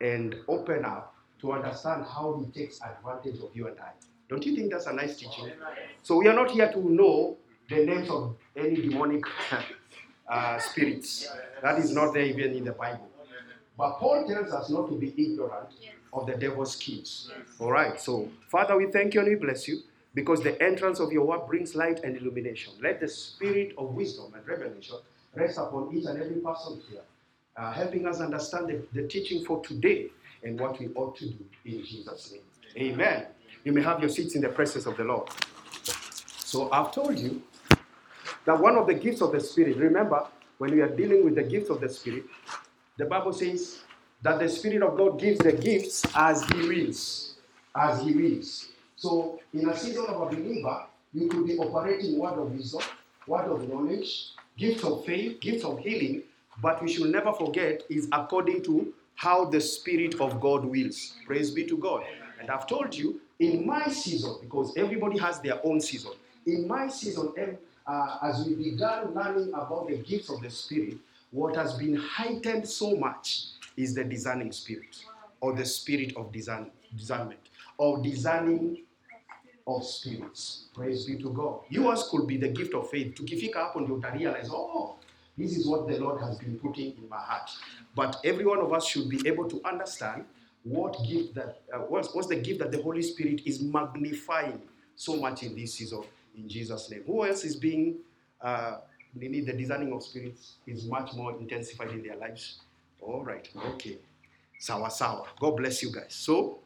and open up to understand how he takes advantage of you and I. Don't you think that's a nice teaching? So we are not here to know the names of any demonic uh, spirits. That is not there even in the Bible. But Paul tells us not to be ignorant of the devil's schemes. All right. So, Father, we thank you and we bless you because the entrance of your word brings light and illumination. Let the spirit of wisdom and revelation rest upon each and every person here, uh, helping us understand the, the teaching for today and what we ought to do in Jesus' name. Amen. You may have your seats in the presence of the Lord. So, I've told you that one of the gifts of the Spirit, remember, when we are dealing with the gifts of the Spirit, the Bible says that the Spirit of God gives the gifts as He wills. As He wills. So, in a season of a believer, you could be operating word of wisdom, word of knowledge, gifts of faith, gifts of healing, but we should never forget is according to how the Spirit of God wills. Praise be to God. And I've told you, in my season, because everybody has their own season, in my season, uh, as we began learning about the gifts of the Spirit, what has been heightened so much is the discerning spirit, or the spirit of discern, discernment, or discerning of spirits. Praise be to God. Yours could be the gift of faith. Tukifika hapo ndio utarealize, oh, this is what the Lord has been putting in my heart. But every one of us should be able to understand what gift that uh, what's, what's the gift that the Holy Spirit is magnifying so much in this season in Jesus' name. Who else is being uh, the discerning of spirits is much more intensified in their lives? All right, okay. Sawa sawa. God bless you guys. So,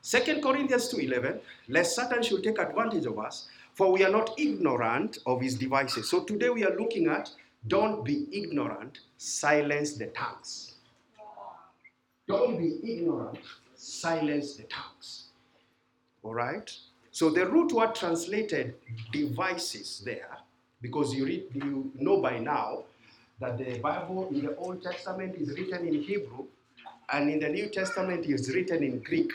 Second Corinthians 2:11, lest Satan should take advantage of us, for we are not ignorant of his devices. So today we are looking at don't be ignorant, silence the tongues. Don't be ignorant, silence the tongues. All right? So the root word translated devices there, because you read, you know by now that the Bible in the Old Testament is written in Hebrew, and in the New Testament is written in Greek.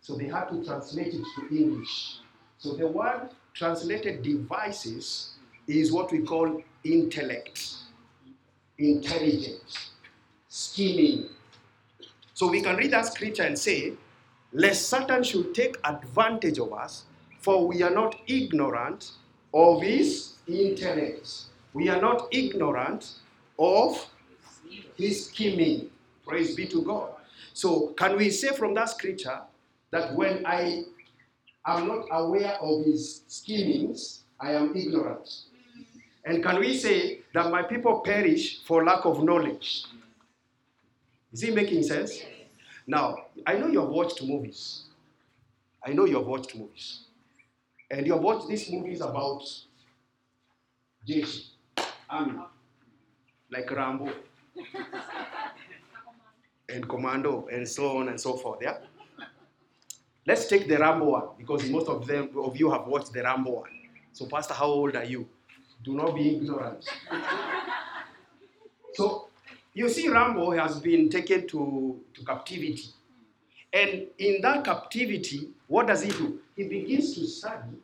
So they had to translate it to English. So the word translated devices is what we call intellect, intelligence, scheming. So we can read that scripture and say, lest Satan should take advantage of us, for we are not ignorant of his intellect. We are not ignorant of his scheming. Praise be to God. So, can we say from that scripture that when I am not aware of his schemings, I am ignorant? And can we say that my people perish for lack of knowledge? Is it making sense? Now, I know you have watched movies. I know you have watched movies. And you have watched these movies about Jeshi, army, like Rambo and Commando and so on and so forth. Yeah? Let's take the Rambo one because most of them of you have watched the Rambo one. So, Pastor, how old are you? Do not be ignorant. so, you see, Rambo has been taken to, to captivity. And in that captivity, what does he do? He begins to study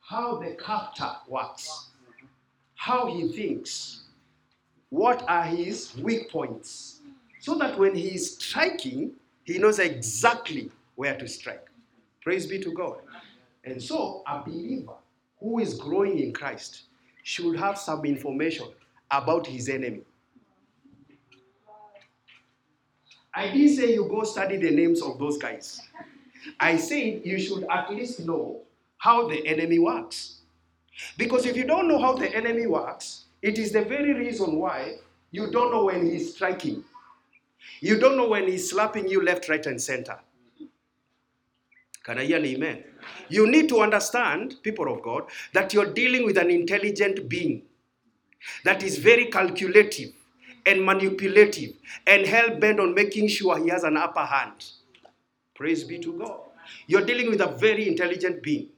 how the captor works, how he thinks, what are his weak points, so that when he is striking, he knows exactly where to strike. Praise be to God. And so, a believer who is growing in Christ should have some information about his enemy. I didn't say you go study the names of those guys. I said you should at least know how the enemy works. Because if you don't know how the enemy works, it is the very reason why you don't know when he's striking. You don't know when he's slapping you left, right, and center. Can I hear an amen? You need to understand, people of God, that you're dealing with an intelligent being that is very calculative and manipulative and hell bent on making sure he has an upper hand. Praise be to God. You're dealing with a very intelligent being.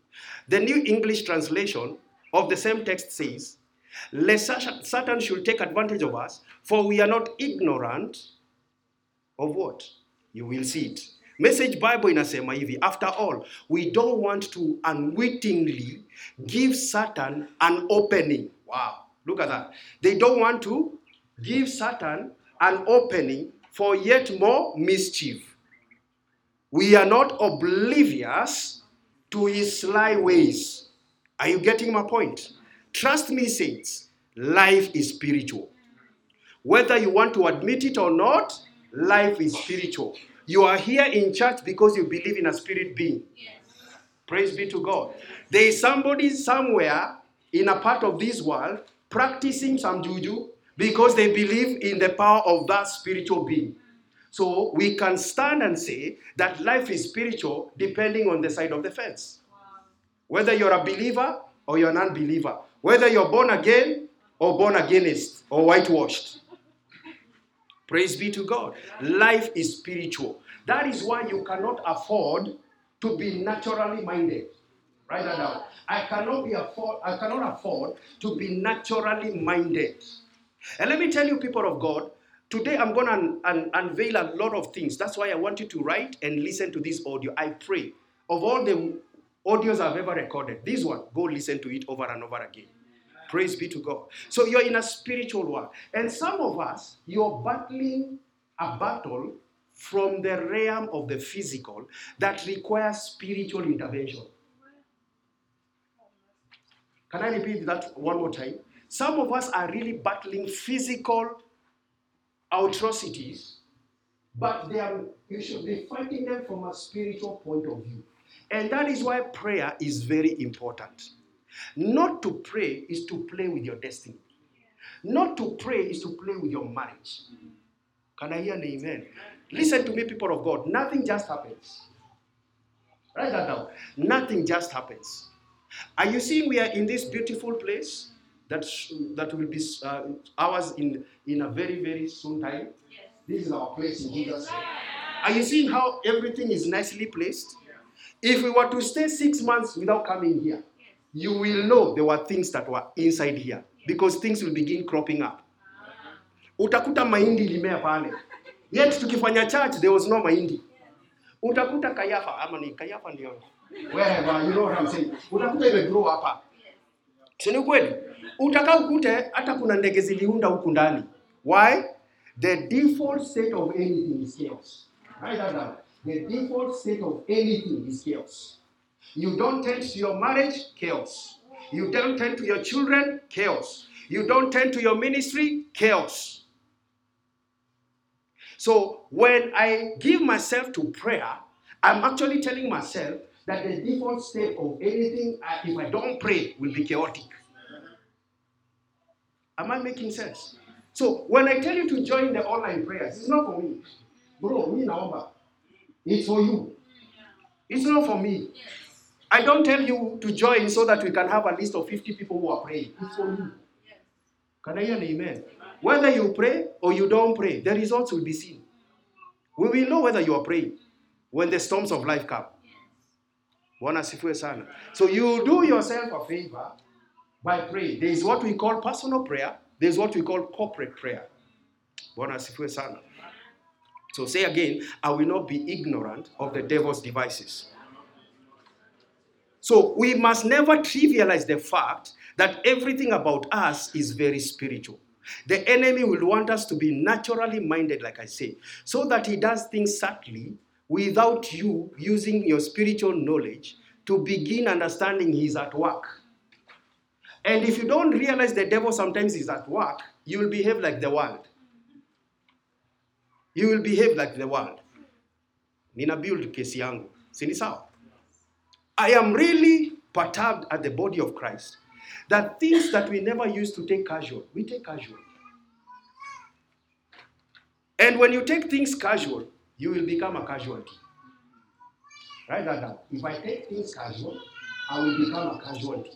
The New English translation of the same text says, Lest Satan should take advantage of us, for we are not ignorant of what? You will see it. Message Bible inasema hivi, after all, we don't want to unwittingly give Satan an opening. Wow, look at that. They don't want to give Satan an opening for yet more mischief. We are not oblivious to his sly ways. Are you getting my point? Trust me, saints, life is spiritual. Whether you want to admit it or not, life is spiritual. You are here in church because you believe in a spirit being. Yes. Praise be to God. There is somebody somewhere in a part of this world practicing some juju because they believe in the power of that spiritual being. So we can stand and say that life is spiritual depending on the side of the fence. Whether you're a believer or you're an unbeliever, whether you're born again or born againist or whitewashed. Praise be to God. Life is spiritual. That is why you cannot afford to be naturally minded. Write that down. I cannot be afford, I cannot afford to be naturally minded. And let me tell you, people of God, today I'm going to un- un- unveil a lot of things. That's why I want you to write and listen to this audio. I pray of all the audios I've ever recorded, this one, go listen to it over and over again. Praise be to God. So you're in a spiritual war. And some of us, you're battling a battle from the realm of the physical that requires spiritual intervention. Can I repeat that one more time? Some of us are really battling physical atrocities, but they are, you should be fighting them from a spiritual point of view. And that is why prayer is very important. Not to pray is to play with your destiny. Not to pray is to play with your marriage. Can I hear an amen? Listen to me, people of God. Nothing just happens. Write that down. Nothing just happens. Are you seeing we are in this beautiful place that, that will be uh, ours in, in a very, very soon time? Yes. This is our place in Jesus' name. Are you seeing how everything is nicely placed? If we were to stay six months without coming here, you will know there were things that were inside here because things will begin cropping up. Utakuta mahindi ilimea pale. Yet tukifanya church there was no mahindi. Utakuta kayafa ama ni kayafa ndio. Utakuta grow hapa. Si ni kweli? Utakaa ukute hata kuna ndege ziliunda huku ndani. Why? The default state of anything is chaos. Write. The default state of anything is chaos. You don't tend to your marriage, chaos. You don't tend to your children, chaos. You don't tend to your ministry, chaos. So when I give myself to prayer, I'm actually telling myself that the default state of anything, if I don't pray, will be chaotic. Am I making sense? So when I tell you to join the online prayers, it's not for me. Bro, me naomba. It's for you. It's not for me. I don't tell you to join so that we can have a list of 50 people who are praying. It's for you. Can I hear an amen? Whether you pray or you don't pray, the results will be seen. We will know whether you are praying when the storms of life come. So you do yourself a favor by praying. There is what we call personal prayer. There is what we call corporate prayer. So say again, I will not be ignorant of the devil's devices. So we must never trivialize the fact that everything about us is very spiritual. The enemy will want us to be naturally minded, like I say, so that he does things subtly without you using your spiritual knowledge to begin understanding he's at work. And if you don't realize the devil sometimes is at work, you will behave like the world. You will behave like the world. Nina build kesi yangu. Sini sawa? I am really perturbed at the body of Christ that things that we never used to take casual, we take casual. And when you take things casual, you will become a casualty. Write that down. If I take things casual, I will become a casualty.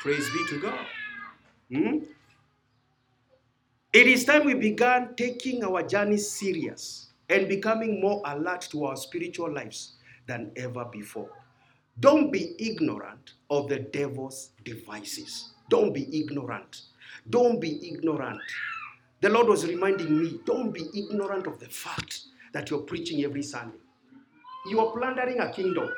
Praise be to God. Hmm? It is time we began taking our journey serious and becoming more alert to our spiritual lives than ever before. Don't be ignorant of the devil's devices. Don't be ignorant. Don't be ignorant. The Lord was reminding me don't be ignorant of the fact that you're preaching every Sunday. You are plundering a kingdom,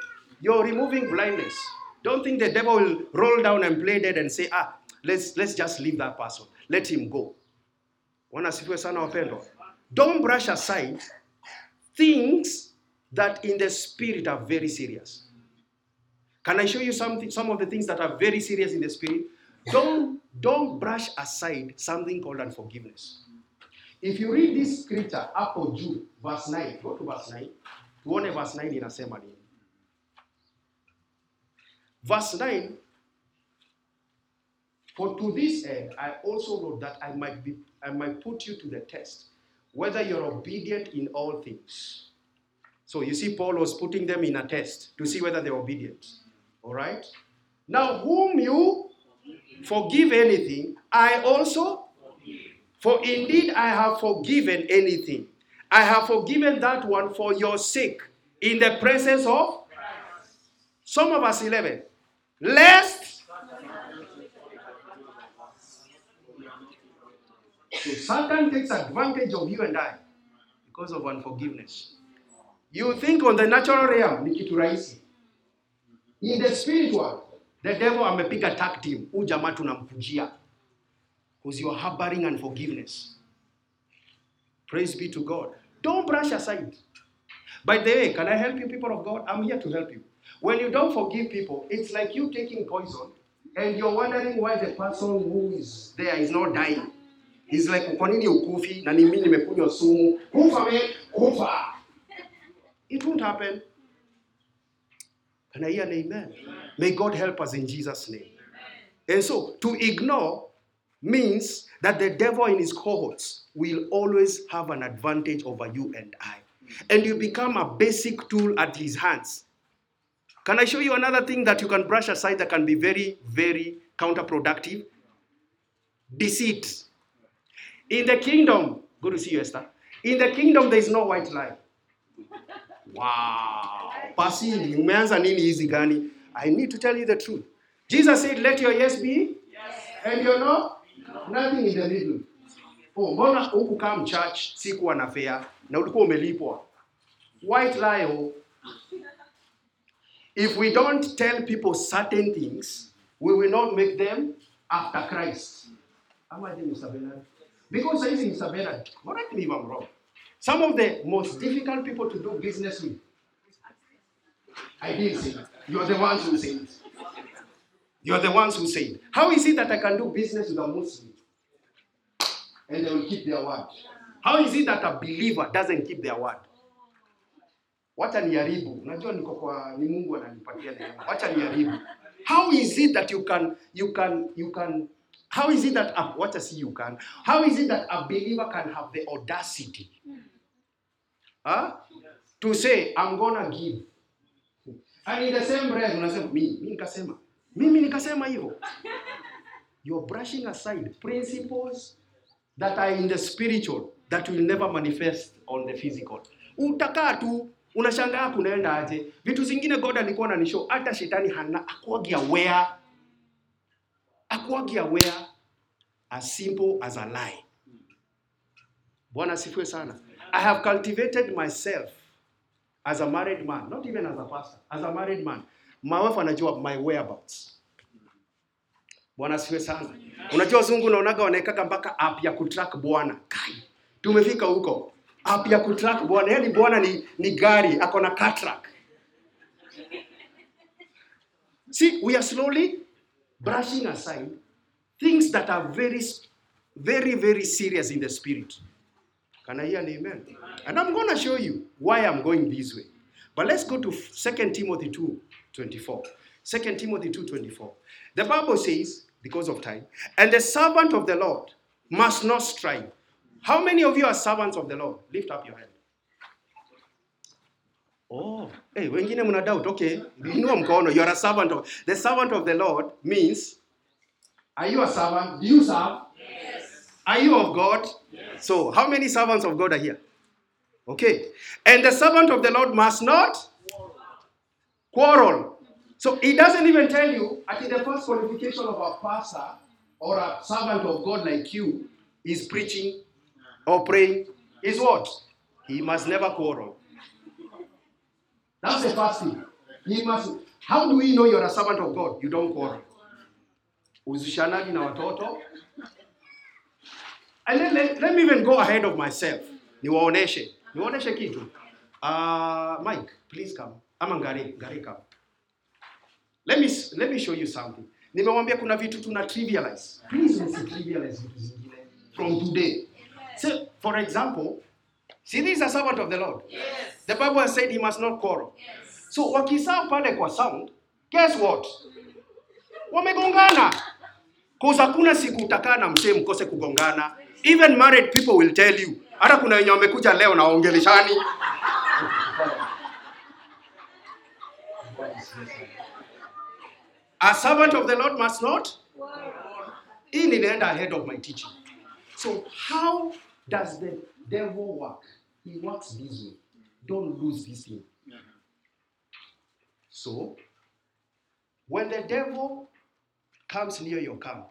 you're removing blindness. Don't think the devil will roll down and play dead and say, ah, let's, let's just leave that person. Let him go. Bwana asifiwe sana wapendwa. Don't brush aside things that in the spirit are very serious. Can I show you something, some of the things that are very serious in the spirit? Don't, don't brush aside something called unforgiveness. If you read this scripture hapo verse 9, go to verse 9. Tuone verse 9 inasema nini. Verse 9, for to this end I also wrote that I might be I might put you to the test, whether you're obedient in all things. So you see, Paul was putting them in a test to see whether they're obedient. All right? Now, whom you forgive anything, I also, for indeed I have forgiven anything. I have forgiven that one for your sake in the presence of some of us 11. Lest so Satan takes advantage of you and I because of unforgiveness. You think on the natural realm ni kitu rahisi. In the spiritual, the devil amepiga tag team. Huyu jamaa tunamkujia. Because you are harboring unforgiveness. Praise be to God. Don't brush aside. By the way, can I help you, people of God? I'm here to help you. When you don't forgive people, it's like you taking poison and you're wondering why the person who is there is not dying. He's like, kwa nini ukufi na ni mimi nimekunywa sumu? Kufa me, kufa. It won't happen. Can I hear an amen? May God help us in Jesus' name. And so, to ignore means that the devil in his cohorts will always have an advantage over you and I. And you become a basic tool at his hands. Can I show you another thing that you can brush aside that can be very, very counterproductive? Deceit. In the kingdom, good to see you, Esther. In the kingdom, there is no white lie. Wow. Pasini, umeanza nini hizi gani? I need to tell you the truth. Jesus said, let your yes be and your no, nothing in the middle. Oh, mbona huku come church sikuwa na fare na ulikuwa umelipwa? White lie oh. If we don't tell people certain things, we will not make them after Christ. Ama je, Mr. Bernard? Because says Mr. Bernard, correct me if I'm wrong. Some of the most difficult people to do business with. I didn't say it. You're the ones who say it. You're the ones who say it. How is it that I can do business with a Muslim and they will keep their word? How is it that a believer doesn't keep their word? Wacha niharibu. Unajua niko kwa ni Mungu ananipatia neema. Wacha niharibu. How is it that you can you can you can how is it that a, wacha see you can how is it that a believer can have the audacity huh? to say I'm gonna give. And in the same breath unasema mimi mimi nikasema. Mimi nikasema hivyo. You're brushing aside principles that are in the spiritual that will never manifest on the physical. Utakaa tu unashangaa kunaenda aje. Vitu zingine god alikuwa ananishow hata shetani hana akuagi aware. Akuagi aware. As simple as a lie. Bwana asifiwe sana i have cultivated myself as a married man not even as a pastor as a married man. My wife anajua my whereabouts. Bwana siwe sana. Unajua wazungu unaonaga wanaekaka mpaka app ya kutrack bwana. Kai tumefika huko. App ya kutrack bwana. Yaani bwana ni, ni gari ako na car track. See we are slowly brushing aside things that are very very very serious in the spirit can i hear an amen and i'm going to show you why i'm going this way but let's go to 2 timothy 2 24 2 timothy 2 24 the bible says because of time and the servant of the lord must not strive how many of you are servants of the lord lift up your hand Oh, hey, wengine mna doubt. Okay, inua mkono. You are a servant of the servant of the Lord means are you a servant? Do you serve? Yes. Are you of God? Yes. So, how many servants of God are here? Okay. And the servant of the Lord must not quarrel. So, he doesn't even tell you, I think the first qualification of a pastor or a servant of God like you is preaching or praying is what? He must never quarrel. That's the first thing. He must. How do we know you're a servant of God? You don't quarrel. Na watoto. Let, let, let me even go ahead of myself. Niwaoneshe. Niwaoneshe kitu. Uh, Mike, please come. Ama Ngari, Ngari come. Let me, let me show you something. Nimewambia kuna vitu tuna trivialize. Please trivialize vitu zingine from today. So, for example, see this is a servant of the Lord. Yes. The Bible has said he must not quarrel. So wakisaa pale kwa sound, guess what? Wamegongana. Cause kuna siku utakaa na msee mkose kugongana. Even married people will tell you. Hata kuna wenye wamekuja leo na waongeleshani. A servant of the Lord must not. Hii ninaenda ahead of my teaching. So how does the devil work? He works this way. Don't lose this thing. So, when the devil comes near your camp,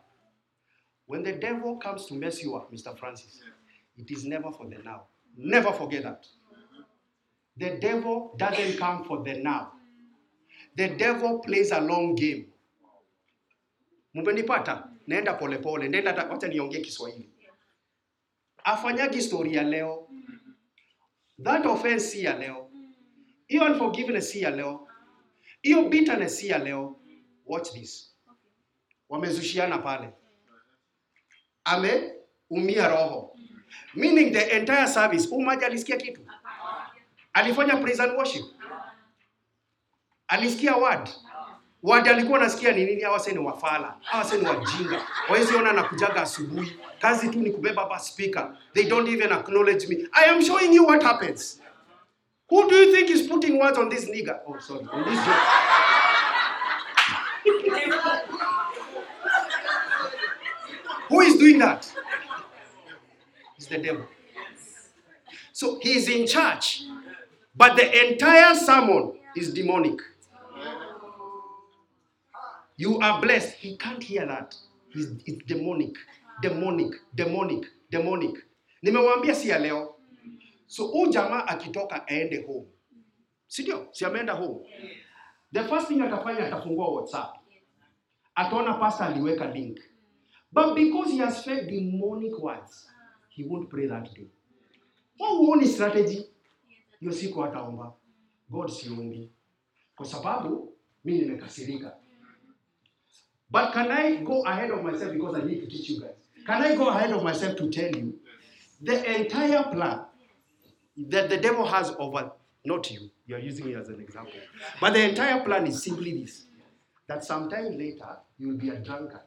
when the devil comes to mess you up, Mr. Francis, it is never for the now. Never forget that. The devil doesn't come for the now. The devil plays a long game. Mmenipata? Naenda polepole. Nenda wacha niongee Kiswahili. Afanyagi story ya leo. That offense si ya leo. Hiyo unforgiveness si ya leo. Hiyo bitterness si ya leo. Watch this. Wamezushiana pale. Ameumia roho. Meaning the entire service, umaji alisikia kitu. Alifanya praise and worship. Alisikia word. Word alikuwa anasikia ni nini? Hawa ni wafala. Hawa sasa ni wajinga. Hawezi ona na kujaga asubuhi. Kazi tu ni kubeba hapa speaker. They don't even acknowledge me. I am showing you what happens. Who do you think is putting words on this nigger? Oh, sorry, on this joke. Who is doing that? It's the devil. So he is in charge, but the entire sermon is demonic. You are blessed. He can't hear that. He's, it's demonic, demonic, demonic, demonic. Nimewambia si ya leo. So huyu jamaa akitoka aende home, si? Si ameenda home. The first thing atafanya atafungua WhatsApp, ataona pastor aliweka link, but because he has fed demonic words, he won't pray that day. Huoni strategy hiyo ataomba God siombi kwa sababu mi nimekasirika. But can I go ahead of myself because I need to teach you guys? Can I go ahead of myself to tell you the entire plan that the devil has over not you, you are using me as an example, but the entire plan is simply this that sometime later you will be a drunkard,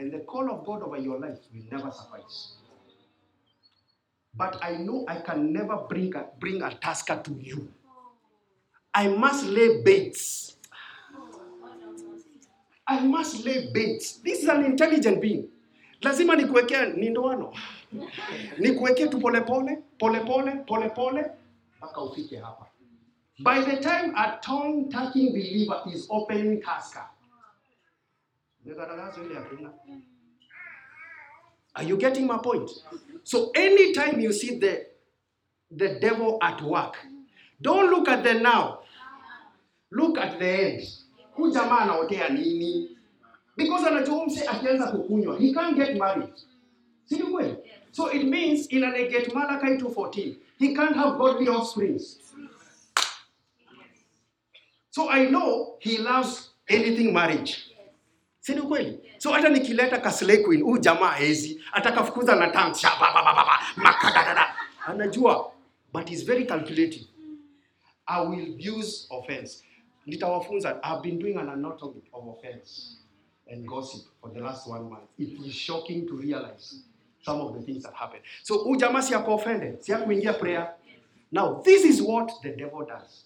and the call of God over your life will never suffice. But I know I can never bring a, bring a tasker to you. I must lay baits. I must lay baits. This is an intelligent being. Lazima nikuwekea nindoano. Nikuwekee tu polepole, polepole, polepole mpaka ufike hapa. By the time a tongue-talking believer is opening tasker. Are you getting my point? So anytime you see the the devil at work, don't look at the now. Look at the end. Huyu jamaa anaotea nini? Because anajua mse akianza kukunywa, he can't get married. Ni kweli? So it means in a negate Malachi 2:14, he can't have godly offspring. So I know he loves anything marriage. Si ni kweli? So hata nikileta Kasley queen, huyu jamaa hezi, atakafukuza na tongue, sha ba ba ba ba, ba. Anajua, but he's very calculating. I will use offense. Nitawafunza, I've been doing an anatomy of offense and gossip for the last one month. It is shocking to realize some of the things that happen. So huyu jamaa si ako offended, si akuingia prayer. Now, this is what the devil does.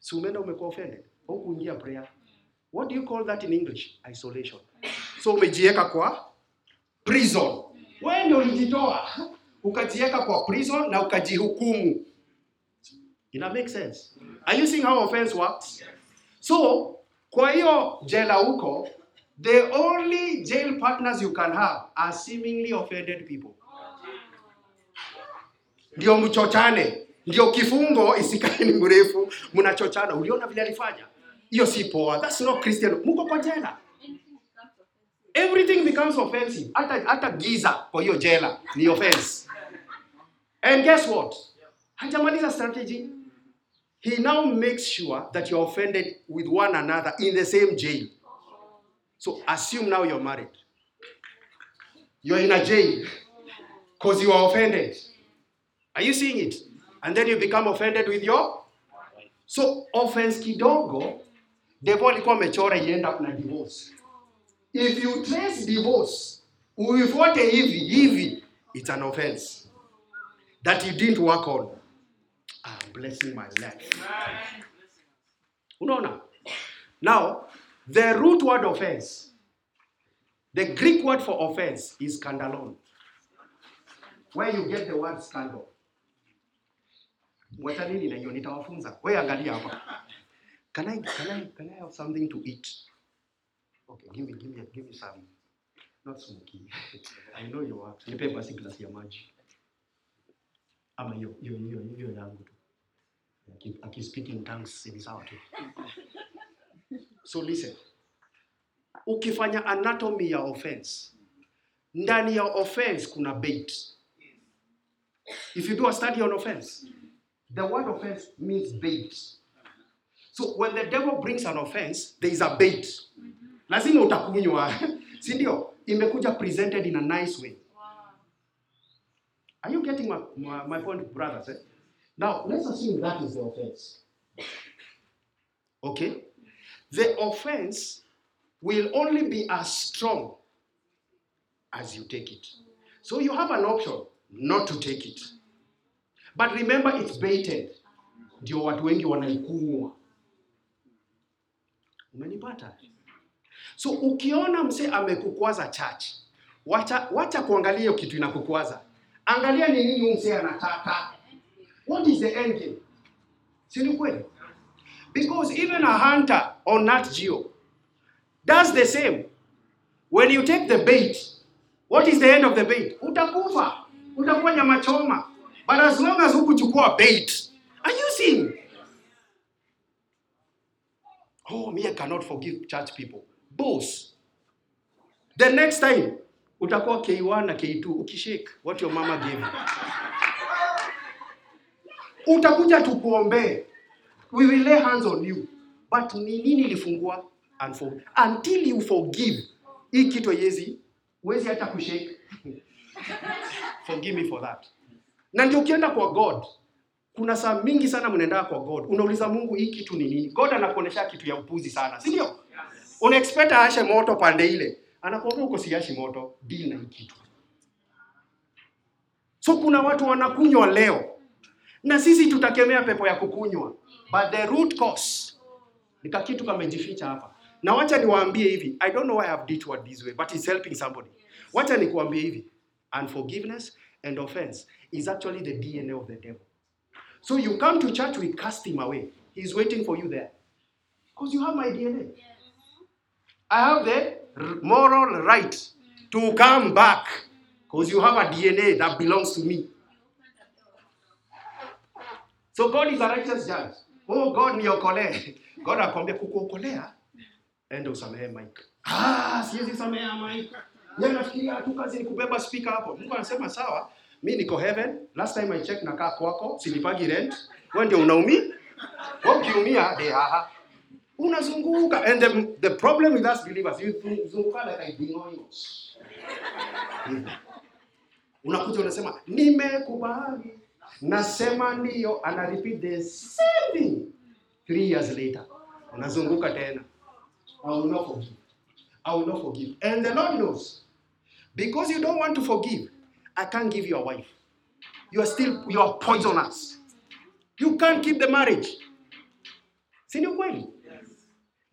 Si umeenda umekuwa offended, hukuingia prayer. What do you call that in English? Isolation. So umejiweka kwa prison. Wewe ndio ulijitoa ukajiweka kwa prison na ukajihukumu. Ina make sense? Are you seeing how offense works? So, kwa hiyo jela huko, the only jail partners you can have are seemingly offended people. Ndio mchochane, ndio kifungo isikae ni mrefu, mnachochana. Uliona vile alifanya? Si poa. That's not Christian. Mko kwa jela. everything becomes offensive. Hata hata giza kwa hiyo jela. Ni offense. And guess what? Hajamaliza strategy. He now makes sure that you're offended with one another in the same jail. So assume now you're married. You're in a jail because you are offended. Are you seeing it? And then you become offended with your so offense kidogo devil alikuwa amechora iend up na divorce. If you trace divorce uifuate hivi hivi it's an offense that you didn't work on. Ah, I'm blessing my life. Unaona? Now the root word offense the greek word for offense is scandalon. Where you get the word scandal? Wacha nini na hiyo? Nitawafunza. We angalia hapa can I, can I, can I have something to eat? Okay give me, give me, give me some. Not smoky. I know you are. nipe basi glasi ya maji. Ama hiyo hiyo hiyo hiyo yangu tu. Aki- speak in tongues ni sawa tu. So listen. Ukifanya anatomy ya offense ndani ya offense kuna bait. If you do a study on offense the word offense means bait so when the devil brings an offense there is a bait. Lazima utakunywa. Si ndio? Imekuja presented in a nice way. Are you getting my, my, my point brothers eh? now let's assume that is the offense. Okay? The offense will only be as strong as you take it. So you have an option not to take it. But remember it's baited. Ndio watu wengi wanaikunywa umenipata? So ukiona mse amekukwaza church wacha, wacha kuangalia hiyo kitu inakukwaza. Angalia ni nini mse anataka. What is the end game? Si ni kweli? Because even a hunter on nat geo does the same. When you take the bait what is the end of the bait? Utakufa. Utakuwa nyama choma. But as long as hukuchukua bait are you seeing oh me i cannot forgive church people. Boss the next time utakuwa k1 na k2 ukishake what your mama gave you. Utakuja tukuombee we will lay hands on you. But ni nini ilifungua? Until you forgive hii kitu yezi, huwezi hata kushake. Forgive me for that. Na ndio ukienda kwa god kuna saa mingi sana mnaenda kwa god. Unauliza mungu hii kitu ni nini? God anakuonesha kitu ya upuzi sana si ndio? Una expect aashe moto pande ile. Anakuambia uko siashi moto deal na hii kitu. So kuna watu wanakunywa leo. Na sisi tutakemea pepo ya kukunywa. But the root cause ni kakitu kamejificha hapa. Na wacha niwaambie hivi i don't know why i have detoured this way but it's helping somebody. Wacha nikuambie hivi unforgiveness and offense is actually the dna of the devil so you come to church we cast him away he's waiting for you there because you have my dna i have the moral right to come back because you have a dna that belongs to me So God is a righteous judge. Oh God niokolee. God akwambia kukuokolea end usamehe Mike. Ah, siwezi samehe Mike. Yeye nafikiria tu kazi ni kubeba speaker hapo. Mungu anasema sawa, mi niko heaven. Last time I checked nakaa kwako, silipagi rent. Wewe ndio unaumia. Wewe ukiumia, de haha. Unazunguka and the, the problem with us believers, you zunguka like a dingoingos. Unakuja unasema nimekubali nasema ndio ana repeat the same thing three years later unazunguka tena I will not forgive I and the Lord knows because you don't want to forgive I can't give you a wife you are still you are poisonous you can't keep the marriage si ni ukweli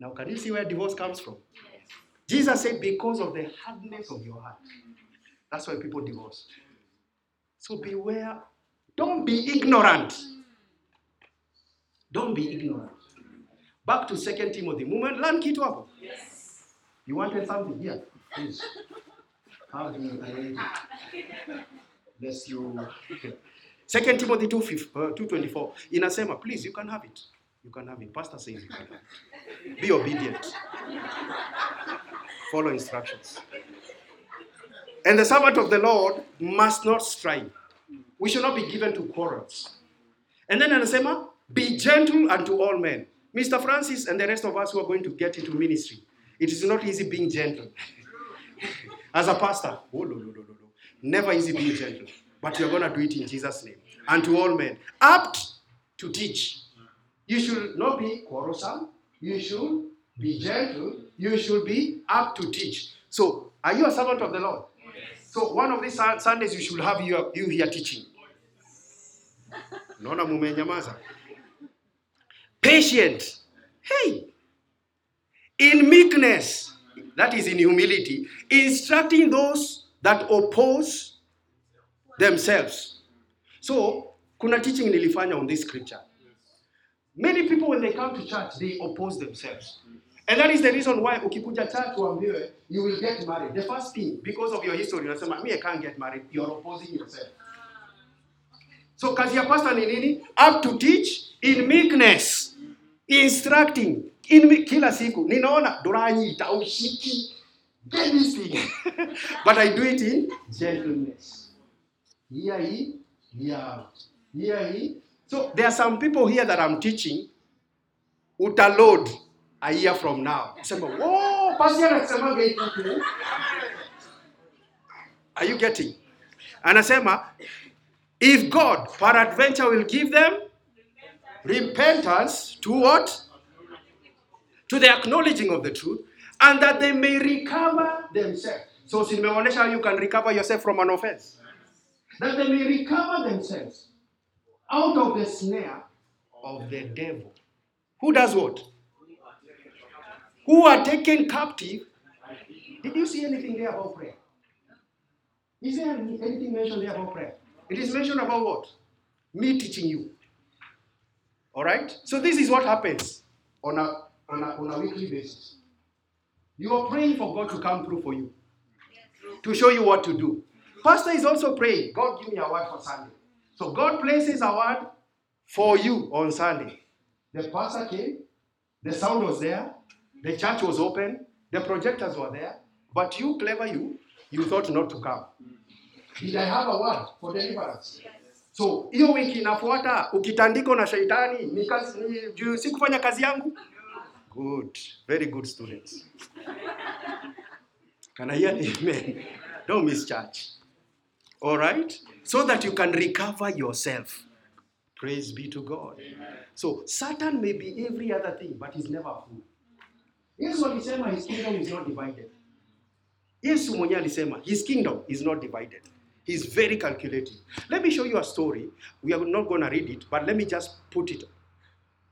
now can you see where divorce comes from Yes. Jesus said because of the hardness of your heart that's why people divorce so beware don't be ignorant. Don't be ignorant. Back to Second Timothy. Moment, learn kitu hapo. Yes. You wanted something here? Please. Bless you. Second Timothy 2, uh, 224 inasema, please you can have it. You can have it. Pastor says you can have it. Be obedient. follow instructions. And the servant of the Lord must not strive. We should not be given to quarrels. And then anasema, be gentle unto all men. Mr. Francis and the rest of us who are going to get into ministry, it is not easy being gentle. As a pastor, oh, no, no, no, no, no. never easy being gentle. But you're going to do it in Jesus' name. And to all men, apt to teach. You should not be quarrelsome. You should be gentle. You should be apt to teach. So, are you a servant of the Lord? So, one of these Sundays, you should have you, you here teaching. Naona mumenyamaza. Patient. Hey. In meekness, that is in humility, instructing those that oppose themselves. So, kuna teaching nilifanya on this scripture. Many people when they come to church, they oppose themselves. And that is the reason why ukikuja church uambiwe, you will get married. The first thing, because of your history, unasema, me I can't get married. You're opposing yourself. So kazi ya pastor ni nini? Up to teach in meekness. Instructing. In kila siku. Ninaona doranyita ushiki. anything. But I do it in gentleness. Here he here. Here he So there are some people here that I'm teaching utaload a year from now. Sema, wo pastor anasemanga hii. Are you getting? Anasema, if God peradventure will give them repentance to what? To the acknowledging of the truth, and that they may recover themselves. So, nimeonyesha how you can recover yourself from an offense. That they may recover themselves out of the snare of the devil. Who does what? Who are taken captive. Did you see anything there about prayer? Is there anything mentioned there about prayer? It is mentioned about what? Me teaching you. All right? So this is what happens on a, on a, on a weekly basis. You are praying for God to come through for you, to show you what to do. Pastor is also praying, God, give me a word for Sunday. So God places a word for you on Sunday. The pastor came, the sound was there, the church was open, the projectors were there, but you, clever you, you thought not to come. Did I have a word for deliverance? So hiyo wiki inafuata ukitandiko na shaitani ni kazi ni juu sikufanya kazi yangu. Good, very good students. Can I hear amen? Don't miss church. All right? So that you can recover yourself. Praise be to God. So Satan may be every other thing, but he's never a fool. Yesu alisema his kingdom is not divided. Yesu mwenyewe alisema his kingdom is not divided. He's very calculating. Let me show you a story. We are not going to read it, but let me just put it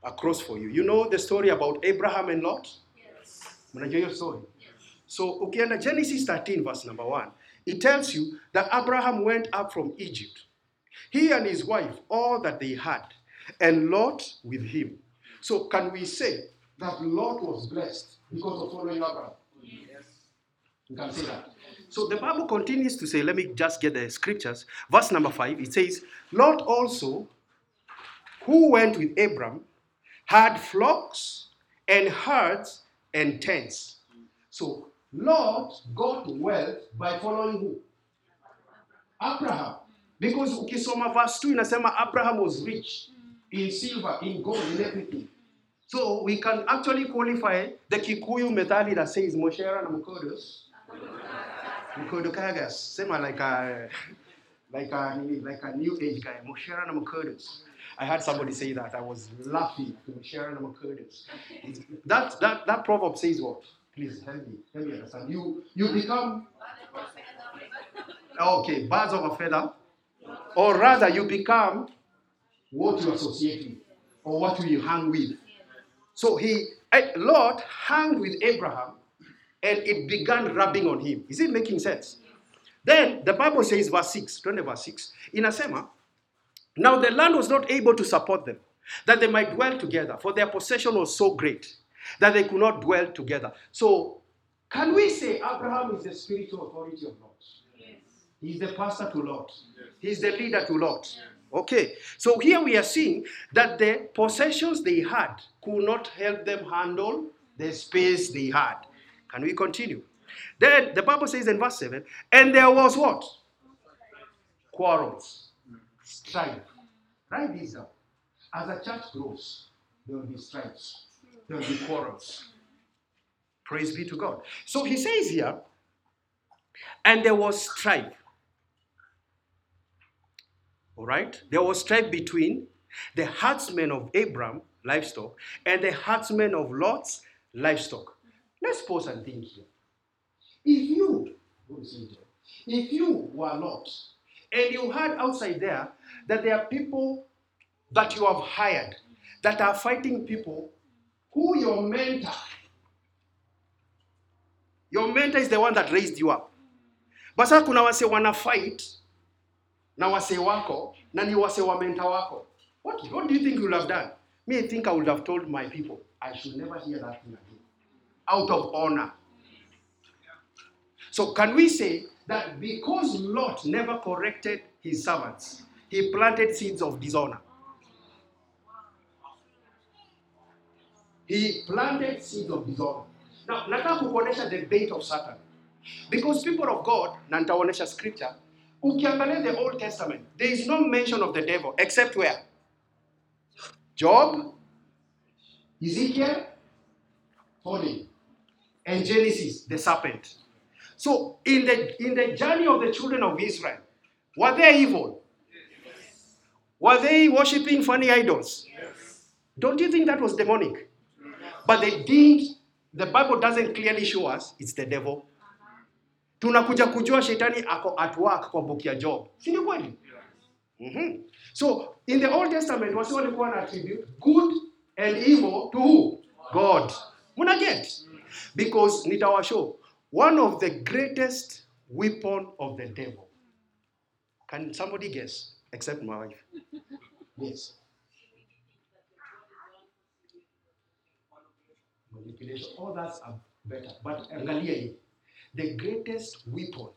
across for you. You know the story about Abraham and Lot? Mnajua hiyo story? So ukienda Genesis 13 verse number 1, it tells you that Abraham went up from Egypt. He and his wife, all that they had, and Lot with him. So can we say that Lot was blessed because of following Abraham? You can that. So the Bible continues to say, let me just get the scriptures. Verse number 5, it says, Lot also, who went with Abram, had flocks and herds and tents. So Lot got wealth by following who? Abraham. Because ukisoma verse 2 inasema Abraham was rich in silver, in gold, in everything. So we can actually qualify the Kikuyu method that says Moshera na Mukodos. Mukodokagas. Sema like a like a like a new age guy. Moshera na Mukodos. I had somebody say that. I was laughing to Moshera na Mukodos. That that that proverb says what? Please help me. Help me understand. You you become okay, birds of a feather, or rather you become what you associate with or what you hang with. So he, eh, Lot hung with Abraham and it began rubbing on him. Is it making sense? Then the Bible says, verse 6, 20 verse 6, inasema, now the land was not able to support them, that they might dwell together, for their possession was so great that they could not dwell together. So, can we say Abraham is the spiritual authority of Lot? He's the pastor to Lot. He's the leader to Lot. Okay, so here we are seeing that the possessions they had could not help them handle the space they had. Can we continue? Then the Bible says in verse 7 and there was what? Quarrels, strife. Write this down. As a church grows, there will be strifes, there will be quarrels. Praise be to God. So he says here, and there was strife. All right? There was strife between the herdsmen of Abram, livestock, and the herdsmen of Lot's livestock. Let's pause and think here. If you, if you were Lot, and you heard outside there that there are people that you have hired that are fighting people who your mentor, your mentor is the one that raised you up. But sasa kuna wase wana fight na wase wako na ni wase wa mentor wako. What, what do you think you would have done? Me, I think I would have told my people, I should never hear that thing again. Out of honor. So can we say that because Lot never corrected his servants, he planted seeds of dishonor? He planted seeds of dishonor. Now, nataka kukuonesha the bait of Satan. Because people of God, na nitaonesha scripture, ukiangalia the Old Testament, there is no mention of the devil except where? Job, Ezekiel, Tony, and Genesis, the serpent. So in the in the journey of the children of Israel, were they evil? Were they worshiping funny idols? Don't you think that was demonic? But they didn't, the Bible doesn't clearly show us it's the devil. Tunakuja kujua shetani ako at work kwa book ya Job. Si kweli? Mhm. So in the Old Testament wasi walikuwa na attribute good and evil to who? God. Muna get? Because nitawashow one of the greatest weapon of the devil. Can somebody guess? Except my wife. Yes. Manipulation. All that's better. But angalia. The greatest weapon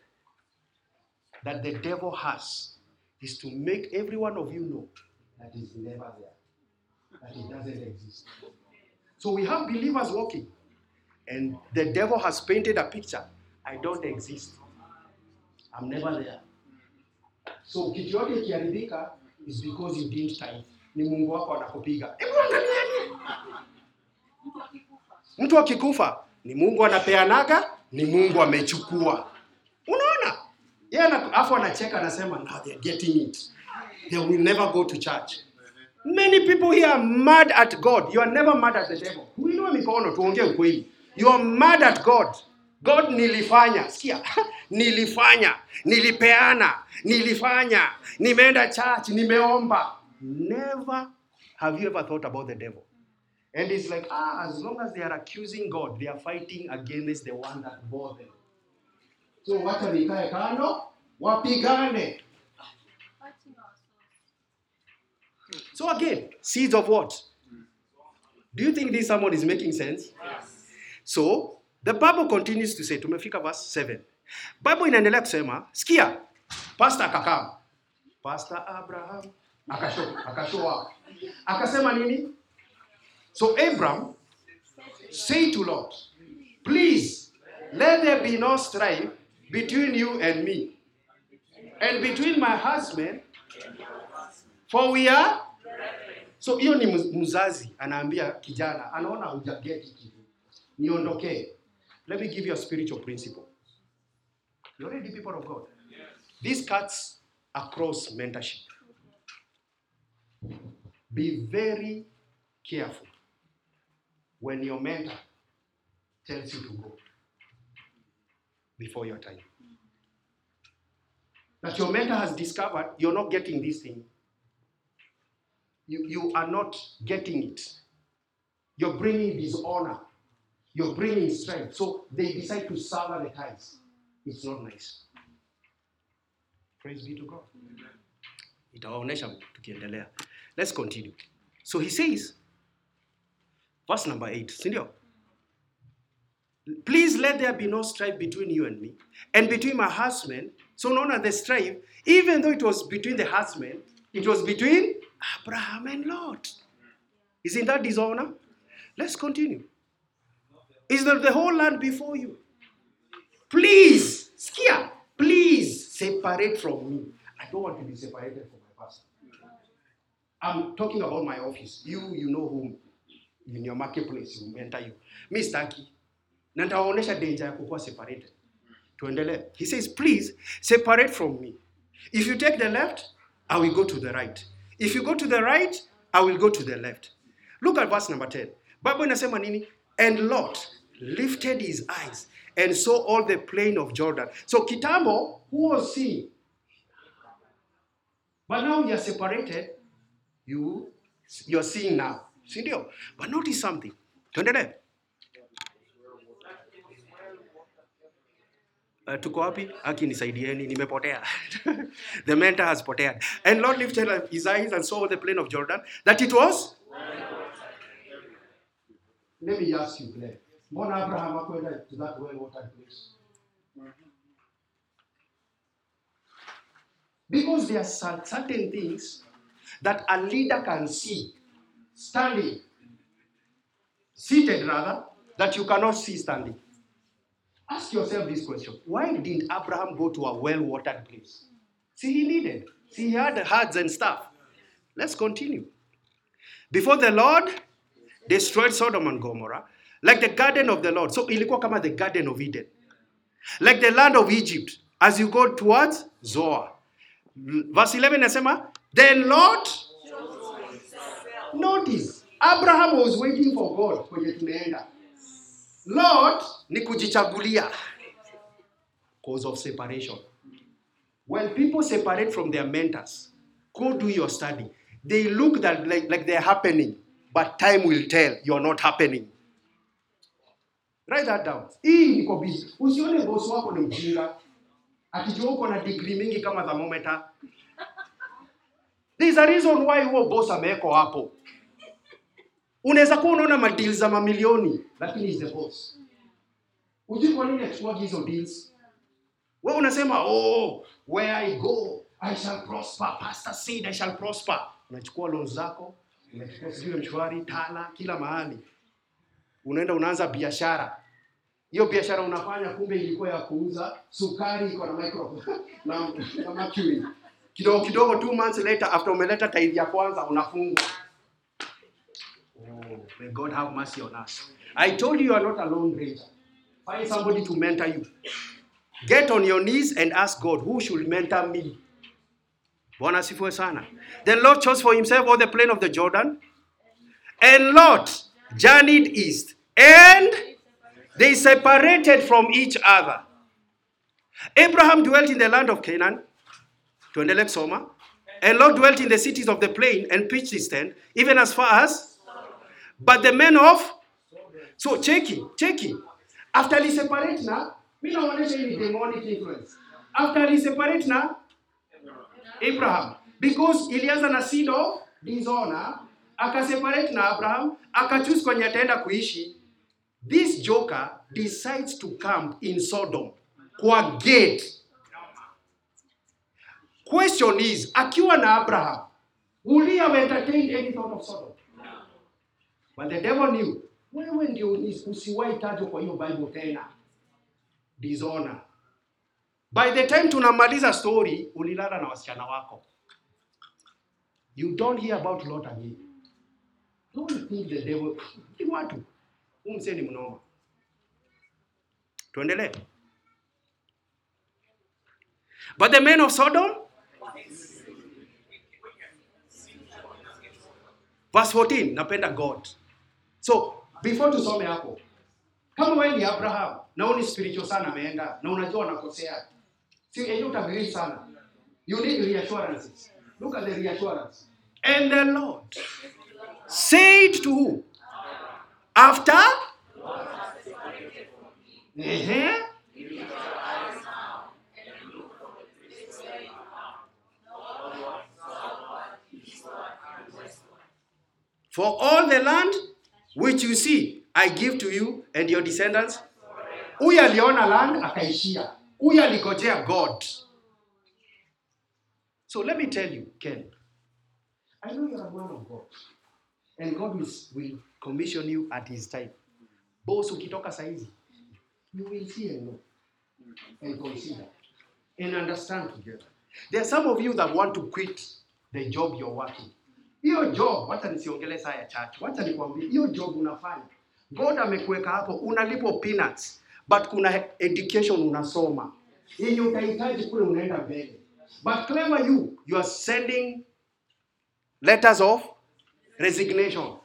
that the devil has is to make every one of you know that he's never there, that he doesn't exist. So we have believers walking, and the devil has painted a picture I don't exist, I'm never there. So yote ikiharibika is because you didn't tithe. Ni Mungu wako anakupiga. Hebu angalieni. Mtu akikufa ni Mungu anapeanaga, ni Mungu amechukua. Unaona? Yeye ana- anacheka anasema now they're getting it. They will never go to church. Many people here are mad at God. You are never mad at the devil. Uinue mikono tuongee ukweli. You are mad at God. God nilifanya. Sikia. nilifanya, nilipeana, nilifanya, nimeenda church, nimeomba. Never have you ever thought about the devil. And it's like, ah, as long as they are accusing God, they are fighting against the one that bore them. So what wacha vikae kando, wapigane. So again, seeds of what? Do you think this someone is making sense? So the Bible continues to say, tumefika verse 7. Bible inaendelea kusema, sikia, pastor akakaa. Pastor Abraham akashow, akashoa. Akasema nini? So Abram say to Lot, please let there be no strife between you and me, and between my husband, for we are. So hiyo ni mzazi anaambia kijana, anaona hujageti kitu, niondokee. Let me give you a spiritual principle. You're already people of God. This cuts across mentorship. Be very careful when your mentor tells you to go before your time. That your mentor has discovered you're not getting this thing. You, you are not getting it. You're bringing dishonor. You're bringing strength. So they decide to ties. It's not nice. Praise be to God. Itawaonesha tukiendelea. Let's continue. So he says, verse number 8, si ndio? Please let there be no strife between you and me, and between my husband. So unaona the strife, even though it was between the husband, it was between Abraham and Lot. Isn't that dishonor? Let's continue. Is that the whole land before you? please, skia, please separate from me. I don't want to be separated from my pastor. I'm talking about my office. You, you know whom in your marketplace, you enter you. Mi sitaki. Na nitawaonyesha danger ya separated. Tuendelee. He says, please separate from me. If you take the left, I will go to the right. If you go to the right, I will go to the left. Look at verse number 10. Bible inasema nini? And Lot lifted his eyes and saw all the plain of Jordan. So kitambo, who was seeing? But now you are separated, you you're seeing now. Si ndio? But notice something. Tuendelee. Uh, tuko wapi? Aki nisaidieni, nimepotea. the mentor has potea. And Lot lifted up his eyes and saw the plain of Jordan that it was. Let me ask you, Claire. Mbona Abraham hakwenda to that well watered place? Because there are certain things that a leader can see standing, seated rather, that you cannot see standing. Ask yourself this question Why didn't Abraham go to a well watered place? See, he needed. See, he had herds and stuff. Let's continue. Before the Lord destroyed Sodom and Gomorrah, like the garden of the Lord. So ilikuwa kama the garden of Eden. Like the land of Egypt, as you go towards Zoar. Verse 11 nasema, then Lot, notice, Abraham was waiting for God kwenye tunaenda. Lot ni kujichagulia cause of separation. When people separate from their mentors, go do your study. They look that like, like they're happening, but time will tell you're not happening. Write that down. Hii niko busy. Usione boss wako ni mjinga. Akijua uko na degree mingi kama thermometer. There is a reason why huo boss amewekwa hapo. Unaweza kuwa unaona madeal za mamilioni lakini is the boss. Ujui kwa nini achukua hizo deals? Wewe unasema oh, where I go I shall prosper. Pastor said I shall prosper. Unachukua loans zako, unachukua sijui mshwari, tala, kila mahali. Unaenda unaanza biashara. Hiyo biashara unafanya kumbe ilikuwa ya kuuza sukari iko na micro na, na mercury. Kidogo kidogo two months later after umeleta tithe ya kwanza unafungwa. Oh, may God have mercy on us. I told you you are not a lone ranger. Find somebody to mentor you. Get on your knees and ask God, who should mentor me? Bwana asifiwe sana. The Lord chose for himself all the plain of the Jordan. And Lot journeyed east. And they separated from each other. Abraham dwelt in the land of Canaan. Tuendelee kusoma. And Lot dwelt in the cities of the plain and pitched his tent, even as far as. But the men of. So cheki, cheki. After he separate na, mi naonyesha hii ni demonic influence. After he separate na Abraham. Because ilianza na seed of dishonor, akaseparate na Abraham, akachoose kwenye ataenda kuishi. This joker decides to camp in Sodom kwa gate. Question is, akiwa na Abraham, would he have entertained any thought of Sodom? But the devil knew, wewe ndio usi- usiwahi kwa hiyo Bible tena. Dishonor. By the time tunamaliza story, ulilala na wasichana wako. You don't hear about Lot again. Don't think the devil. Watu. Huyu mzee ni mnoma. Tuendelee. But the men of Sodom Verse 14, napenda God. So, before tusome hapo, kama wewe ni Abraham na uni spiritual sana ameenda na unajua unakosea, si yeye utabiri sana. You need reassurances. Look at the reassurance. And the Lord said to who? After? Uh-huh. For all the land which you see, I give to you and your descendants. Huyu aliona land akaishia. Huyu aligojea God. So let me tell you, Ken, I know you're a man of God. And God will, will commission you at his time. Boss ukitoka saizi, you will see and know. and consider and understand together. There are some of you that want to quit the job you're working. Hiyo job, wacha nisiongelee saa ya church. Wacha nikwambie, hiyo job unafanya. God amekuweka hapo, unalipwa peanuts, but kuna education unasoma yenye utahitaji kule, unaenda mbele. But clever you, you are sending letters of resignation.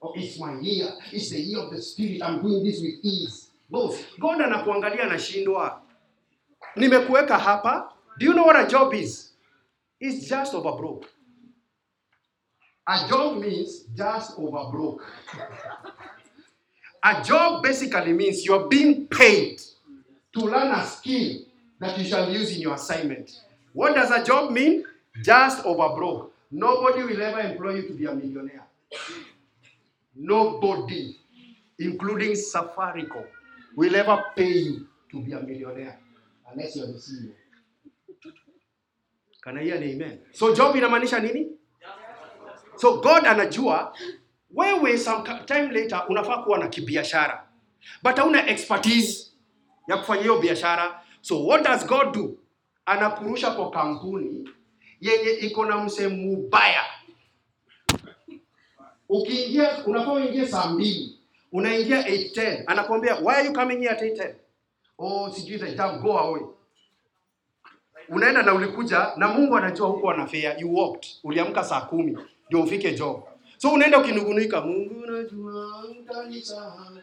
Oh, it's my year. It's the year of the spirit. I'm doing this with ease. Boss, God anakuangalia anashindwa. Nimekuweka hapa. Do you know what a job is? It's just over broke. A job means just over broke. a job basically means you're being paid to learn a skill that you shall use in your assignment. What does a job mean? Just over broke. Nobody will ever employ you to be a millionaire. Nobody, including Safaricom, will ever pay you to be a millionaire unless you're the CEO. Can I hear an amen? So job inamaanisha nini? So God anajua wewe some later unafaa kuwa na kibiashara but hauna expertise ya kufanya hiyo biashara. So what does God do? Anakurusha kwa kampuni yenye iko na msemo mubaya. Ukiingia unafaa uingie saa mbili, unaingia 8:10. Anakuambia why are you coming here at 8:10? Oh, sijui the job go away. Unaenda na ulikuja na Mungu anajua huko anafea. You walked. Uliamka saa kumi ndio ufike job. So unaenda ukinugunika, Mungu unajua utanisahau.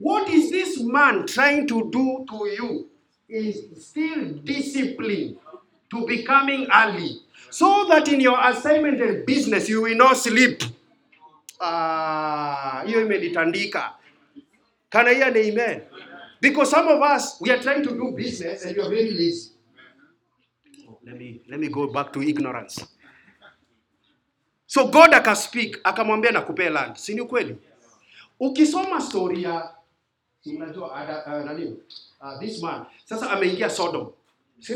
What is this man trying to do to you? Is still discipline to becoming early so that in your assignment and business you will not sleep. Hiyo uh, imenitandika. Can I hear amen? Because some of us we are trying to do business and you are very lazy. Let me let me go back to ignorance. So God akaspeak akamwambia nakupea land, si ni? Ukisoma story ya unajua uh, uh, this man sasa ameingia Sodom, si?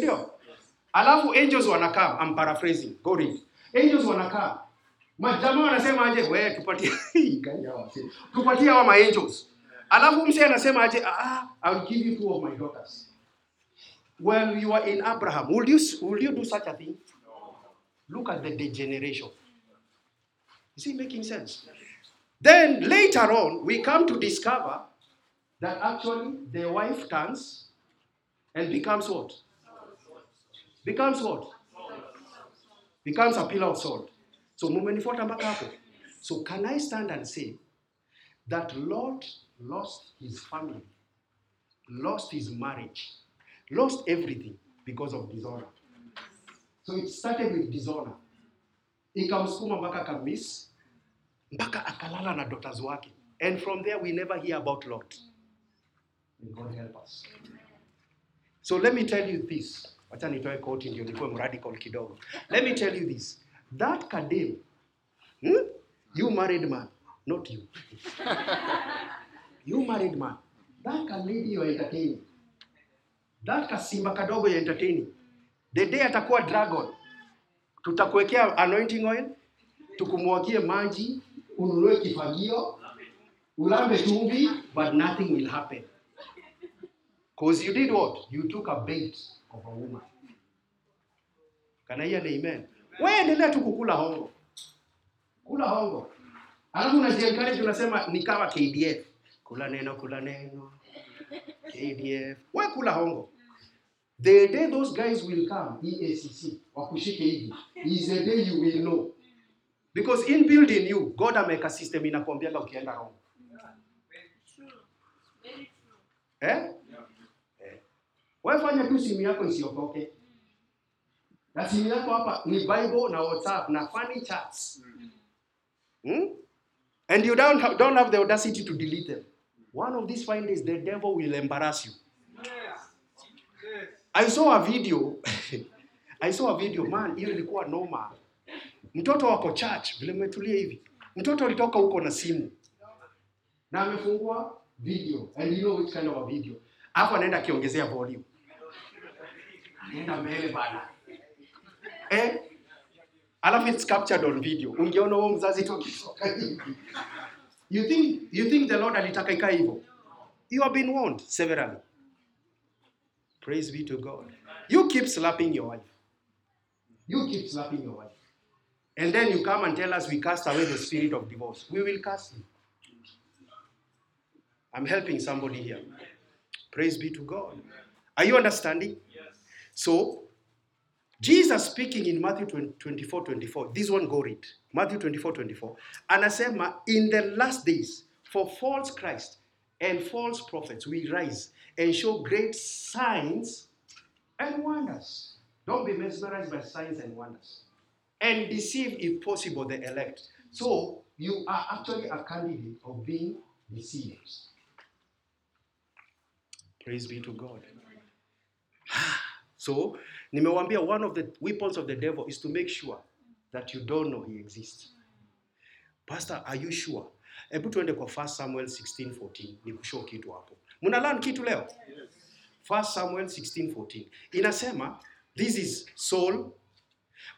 Alafu angels wanakaa, I'm paraphrasing, go read. Angels wanakaa, majamaa wanasema aje, we tupatie tupatie hawa ma angels. Alafu mse anasema aje, ah, I'll give you two of my daughters. Well, you are in Abraham. Will you will you do such a thing? Look at the degeneration. Is it making sense? Then later on, we come to discover that actually the wife turns and becomes what? Becomes what? Becomes a pillar of salt. So mumenifuata mpaka hapo. So can I stand and say that Lot lost his family, lost his marriage, lost everything because of dishonor. So it started with dishonor. Ikamsukuma mpaka akamiss mpaka akalala na daughters wake. And from there we never hear about Lot. May God help us. So let me tell you this. Wacha nitoe koti ndio nikuwe mradical kidogo. Let me tell you this. That Kadim, hmm? you married man, not you. you married man. That ka lady you're entertaining. That kasimba kadogo you're entertaining. The day atakuwa dragon, tutakuwekea anointing oil, tukumwagie maji, ununue kifagio, ulambe chumvi, but nothing will happen. Cause you did what? You took a bait of a woman. Can I hear an amen? Wewe endelea tu kukula hongo. Kula hongo. Alafu unajiencourage unasema ni kama KDF. Kula neno, kula neno. KDF. Wewe kula hongo. The day those guys will come, EACC, wakushike hivi, is the day you will know. Because in building you, God ameweka system inakwambiaga ukienda. Eh? Eh. Wewe fanya tu simu yako isiokoke. Na simu yako hapa ni Bible na WhatsApp na funny chats. Hmm? And you don't have, don't have the audacity to delete them. One of these fine days, the devil will embarrass you. I saw a video. I saw a video, man, hiyo ilikuwa noma. Mtoto wako church, vile umetulia hivi. Mtoto alitoka huko na simu. Na amefungua video. And you know which kind of a video. Hapo anaenda akiongezea volume. Mbele bana. Eh? Alafu it's captured on video. Ungeona mzazi tu hivi. You think you think the Lord alitaka ikae hivyo? You have been warned severally. Praise be to God. You keep slapping your wife. You keep slapping your wife. And then you come and tell us we cast away the spirit of divorce. We will cast you. I'm helping somebody here. Praise be to God. Are you understanding? So, Jesus speaking in Matthew 20 24 24, this one go read. Matthew 24 24. Anasema, in the last days, for false Christ and false prophets will rise and show great signs and wonders. Don't be mesmerized by signs and wonders. And deceive, if possible, the elect. So, you are actually a candidate of being deceived. Praise be to God. Ah. So, nimewambia one of the weapons of the devil is to make sure that you don't know he exists. Pastor, are you sure? Hebu tuende kwa 1 Samuel 16:14 nikushow kitu hapo. Mna learn kitu leo? 1 Samuel 16:14 inasema this is Saul.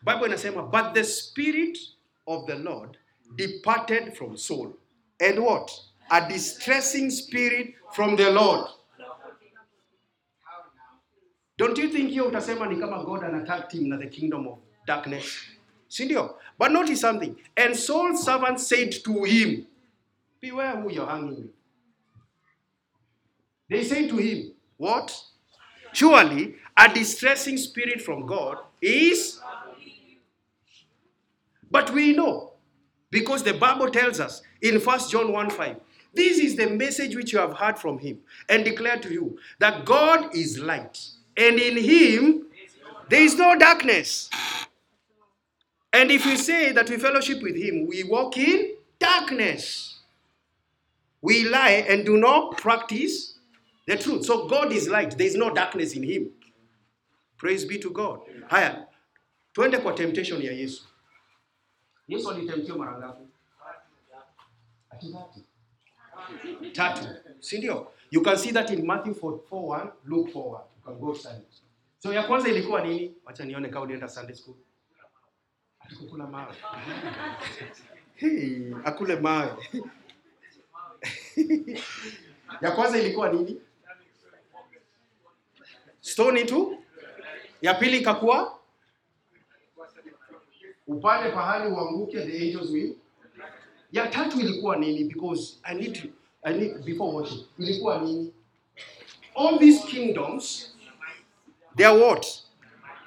Bible inasema but the spirit of the Lord departed from Saul. And what? A distressing spirit from the Lord. Don't you think hiyo utasema ni kama God ana tag team na the kingdom of darkness? Si? But notice something. And Saul's servant said to him, Beware who you're hanging with. They say to him, What? Surely a distressing spirit from God is. But we know, because the Bible tells us in 1 John 1 5, this is the message which you have heard from him and declared to you that God is light, and in him there is no darkness. And if we say that we fellowship with him, we walk in darkness. We lie and do not practice the truth. So God is light. There is no darkness in him. Praise be to God. Haya, twende kwa temptation ya Yesu. Yesu alitemptiwa mara ngapi? Tatu. Si ndio? You can see that in Matthew 4, 4 1, Luke 4 1. both sides. So ya kwanza ilikuwa nini? Wacha nione kama ulienda Sunday school. Atikukula mawe. Hey, akule mawe. ya kwanza ilikuwa nini? Stone tu. Ya pili ikakuwa upande pahali uanguke, the angels will. Ya tatu ilikuwa nini? Because I need to, I need before worship. Ilikuwa nini? All these kingdoms they are what?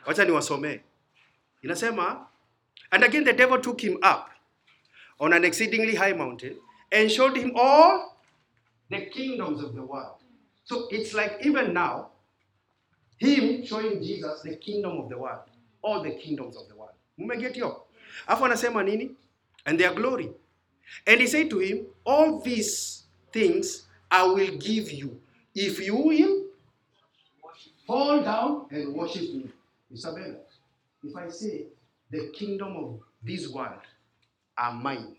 Wacha niwasomee. Inasema and again the devil took him up on an exceedingly high mountain and showed him all the kingdoms of the world. So it's like even now, him showing Jesus the kingdom of the world, all the kingdoms of the world. Mmeget hiyo? Alafu anasema nini? And their glory. And he said to him, all these things I will give you if you will fall down and worship me. Isabella, if I say the kingdom of this world are mine,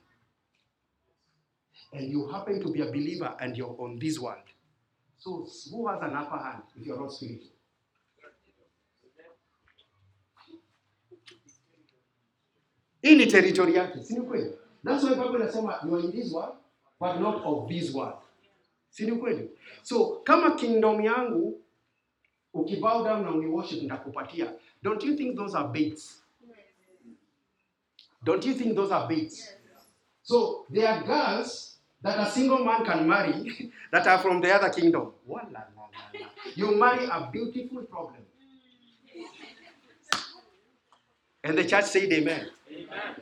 and you happen to be a believer and you're on this world, so who has an upper hand if you're not spiritual? Hii ni territory? That's why Bible inasema you are in this world but not of this world. So kama kingdom yangu ukibow down na uniworship nitakupatia. Don't you think those are baits? Don't you think those are baits? So there are girls that a single man can marry that are from the other kingdom. You marry a beautiful problem. And the church said amen.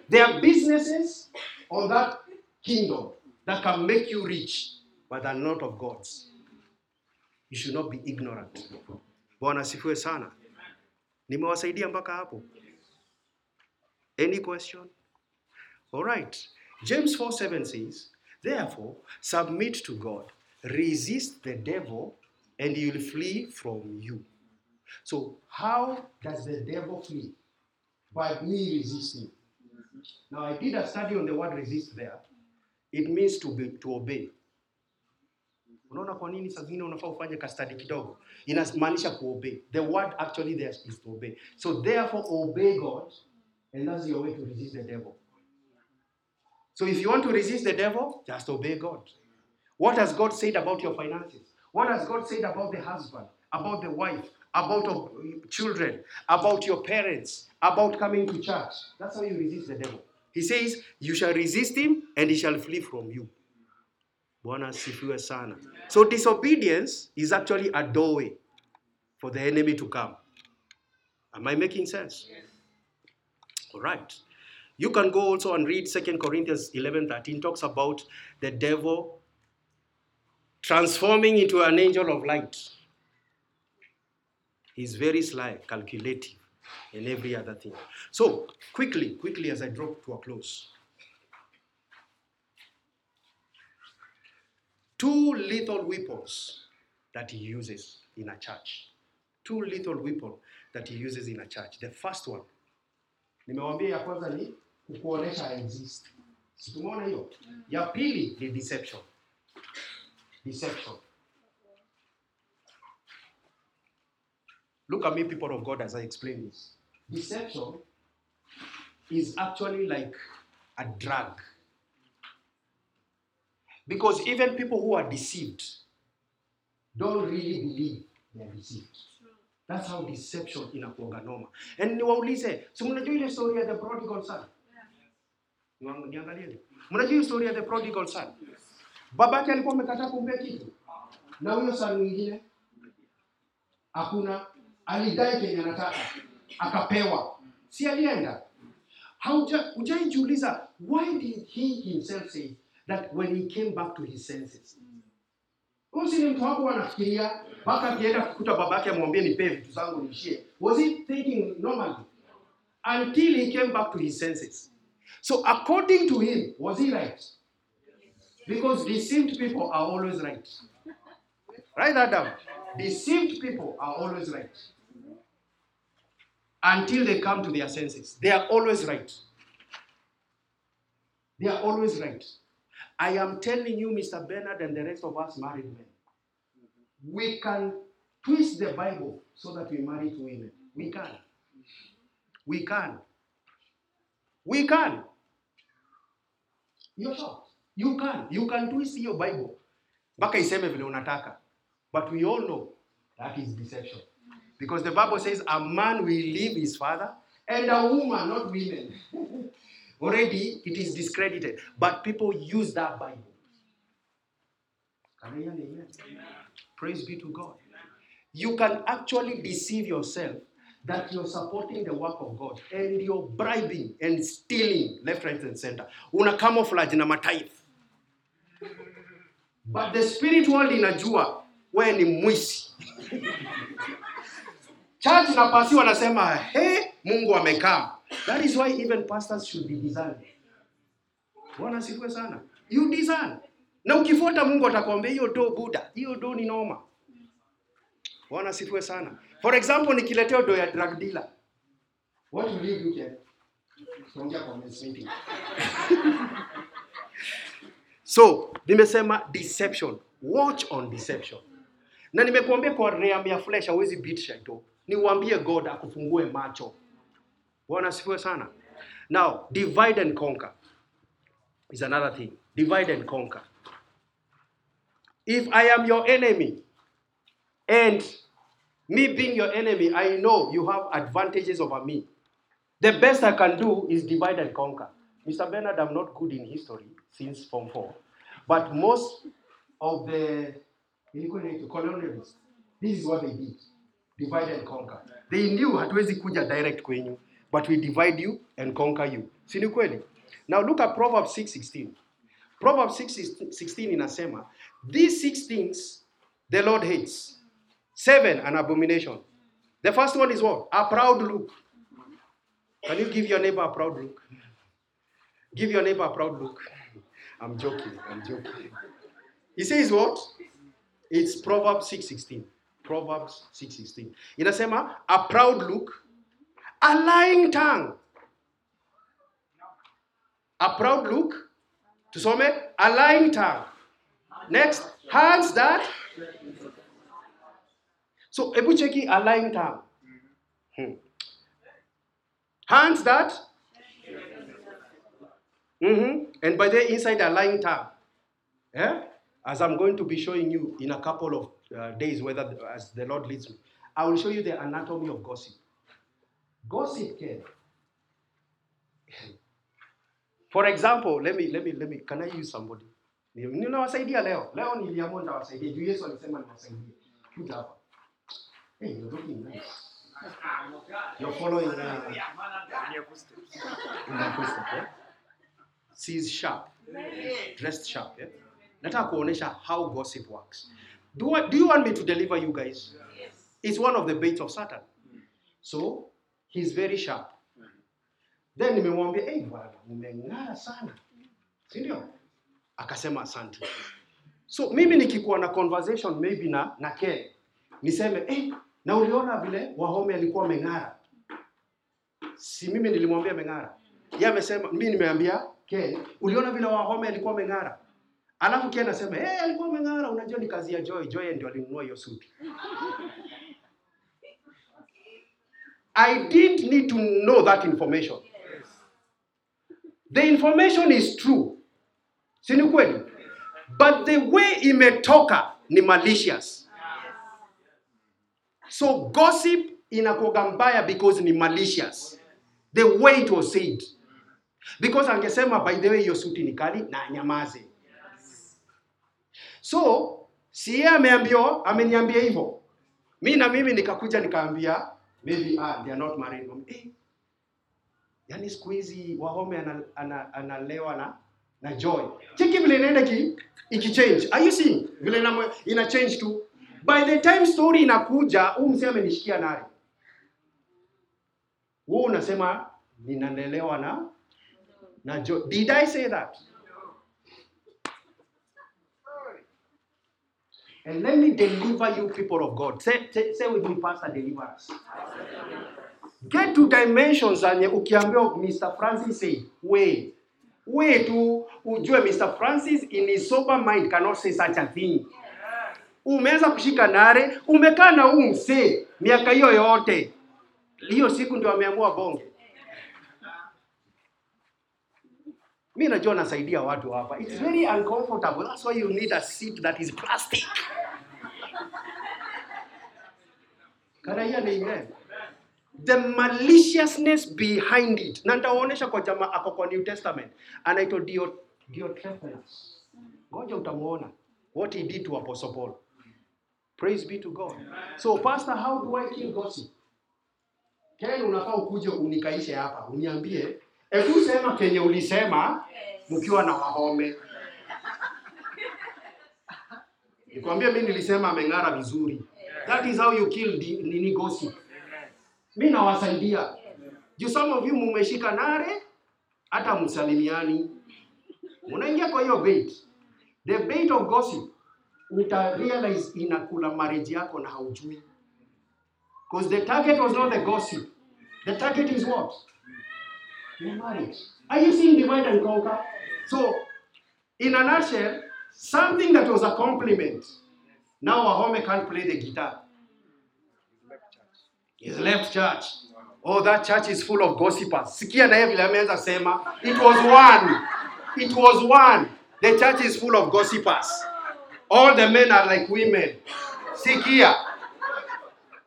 There are businesses on that kingdom that can make you rich, but are not of God's. You should not be ignorant. Bwana asifiwe sana. Nimewasaidia mpaka hapo. Any question? All right. James 4:7 says, Therefore, submit to God, resist the devil, and he will flee from you. So, how does the devil flee? By me resisting. Now, I did a study on the word resist there. It means to, be, to obey. Unaona kwa nini saa zingine unafaa ufanye ka study kidogo? Inamaanisha kuobey. The word actually there is to obey. So therefore obey God and that's your way to resist the devil. So if you want to resist the devil, just obey God. What has God said about your finances? What has God said about the husband, about the wife, about children, about your parents, about coming to church. That's how you resist the devil. He says, You shall resist him and he shall flee from you. Bwana asifiwe sana. So disobedience is actually a doorway for the enemy to come. Am I making sense? All right. You can go also and read 2 Corinthians 11 13, talks about the devil transforming into an angel of light. He's very sly, calculative, and every other thing. So, quickly, quickly, as I drop to a close. Two lethal weapons that he uses in a church. Two lethal weapons that he uses in a church. The first one, nimewambia ya kwanza ni kukuonesha exist. Tumeona hiyo? Ya pili ni deception. Deception. Look at me, people of God, as I explain this. Deception is actually like a drug. Because even people who are deceived don't really believe they are deceived. That's how deception inakuanga noma. And niwaulize, si mnajua ile story ya the prodigal son? Niangalie. Mnajua story ya the prodigal son? Babake alikuwa amekataa kumpea kitu. Na huyo son mwingine hakuna alidai kenye anataka akapewa si alienda Hauja- hujaijiuliza why did he himself say that when he came back to his senses Huyu si was he thinking normally until he came back to his senses so according to him was he right because deceived people are always right Write that down. Deceived people are always right. Until they come to their senses. They are always right. They are always right. I am telling you, Mr. Bernard, and the rest of us married men, we can twist the Bible so that we marry two women. We can. We can. We can. You're shocked. You can. You can twist your Bible. mpaka iseme vile unataka but we all know that is deception because the bible says a man will leave his father and a woman not women already it is discredited. But people use that bible. Amen? praise be to god. You can actually deceive yourself that you're supporting the work of god and you're bribing and stealing left right and center. Una camouflage na matithe but the spirit world inajua wewe ni mwisi. Church na pasi wanasema he mungu amekaa that is why even pastors should be discerned bwana sifiwe sana. You discern na ukifuata mungu atakwambia hiyo do buda hiyo do ni noma. Bwana sifiwe sana. For example nikiletea do ya drug dealer. What will you do Ken? Tuongea kwa men's so nimesema deception. Watch on deception. Na nimekuambia kwa realm ya flesh hawezi beat shadow. niuambie god akufungue macho bwana asifiwe sana. Now divide and conquer is another thing. Divide and conquer. If i am your enemy and me being your enemy i know you have advantages over me. The best i can do is divide and conquer. Mr bernard i'm not good in history since form 4 but most of the colonialists this is what they did. Divide and conquer. They knew hatuwezi kuja direct kwenyu but we divide you and conquer you. Si kweli? Now look at proverbs 6:16 proverbs 6:16 inasema these six things the lord hates. Seven an abomination. The first one is what? A proud look. Can you give your neighbor a proud look? Give your neighbor a proud look. I'm joking i'm joking. He says what? It's proverbs 6:16 proverbs 6:16 inasema a proud look a lying tongue. A proud look. Tusome a lying tongue. Next hands that. So hebu cheki a lying tongue. Hmm. hands that. Hmm and by the inside a lying tongue. Yeah? as i'm going to be showing you in a couple of uh, days whether as the lord leads me I will show you the anatomy of gossip. Gossip can. For example, let me let me let me can I use somebody? Ni- Ninawasaidia leo. Leo niliamua nitawasaidia. Juu Yesu alisema niwasaidie. Kuja hapa. Hey, you're looking nice. You're following uh, in footsteps, eh? She's sharp. Dressed sharp, eh? Nataka kuonesha how gossip works. Do, I, do you want me to deliver you guys? It's one of the baits of Satan. So, he's very sharp. Then nimemwambia, hey, bwana, umeng'ara sana. Si ndio? Akasema asante. So, mimi nikikuwa na conversation maybe na na Ken, niseme, hey, na uliona vile Wahome alikuwa ameng'ara. Si mimi nilimwambia ameng'ara. Yeye amesema, mimi nimeambia Ken, uliona vile Wahome alikuwa ameng'ara. Alafu Ken anasema, hey, alikuwa ameng'ara, unajua ni kazi ya Joy. Joy ndio alinunua hiyo suti. I didn't need to know that information. The information is true. Si ni kweli? But the way imetoka ni malicious. So gossip inakuwa mbaya because ni malicious. The way it was said. Because angesema by the way hiyo suti ni kali na nyamaze. So si yeye ameambiwa ameniambia hivyo. Mi na mimi nikakuja nikaambia maybe ah, they are not married. Eh, yani siku hizi Wahome ana- ana- analewa na na joy. Cheki vile inaenda ki ikichange. Are you seeing? Vile ina, ina change tu. By the time story inakuja, huu mzee amenishikia nari. huu unasema ninanelewa na na joy. Did I say that? And let me deliver you, people of God. Say, say, say with me, Pastor, deliver us. Get to dimensions Mr. Francis say, we we tu ujue Mr. Francis in his sober mind cannot say such a thing. Umeweza kushika nare, umekaa na huu msee miaka hiyo yote, hiyo siku ndio ameamua bonge. Mi najua nasaidia watu hapa. It's very uncomfortable. That's why you need a seat that is plastic. Can ni ile. The maliciousness behind it. Na nitawaonyesha kwa jamaa ako kwa New Testament. Anaitwa Dio- Diotrephanes. Ngoja utamuona what he did to Apostle Paul. Praise be to God. So pastor, how do I kill gossip? Ken, unafaa ukuje unikaishe hapa, uniambie, hebu sema kenye ulisema mkiwa na Wahome. Nikwambie mimi nilisema ameng'ara vizuri. That is how you kill nini gossip. Mimi nawasaidia. Juu some of you mumeshika nare hata msalimiani. Unaingia kwa hiyo bait. The bait of gossip uta realize inakula marriage yako na haujui. Because the target was not the gossip. The target is what? Your marriage. Are you seeing divide and conquer? So, in a nutshell, something that was a compliment. Now Wahome can't play the guitar. He's left church. Oh, that church is full of gossipers. Sikia na vile ameanza sema. It was one. It was one. The church is full of gossipers. All the men are like women. Sikia.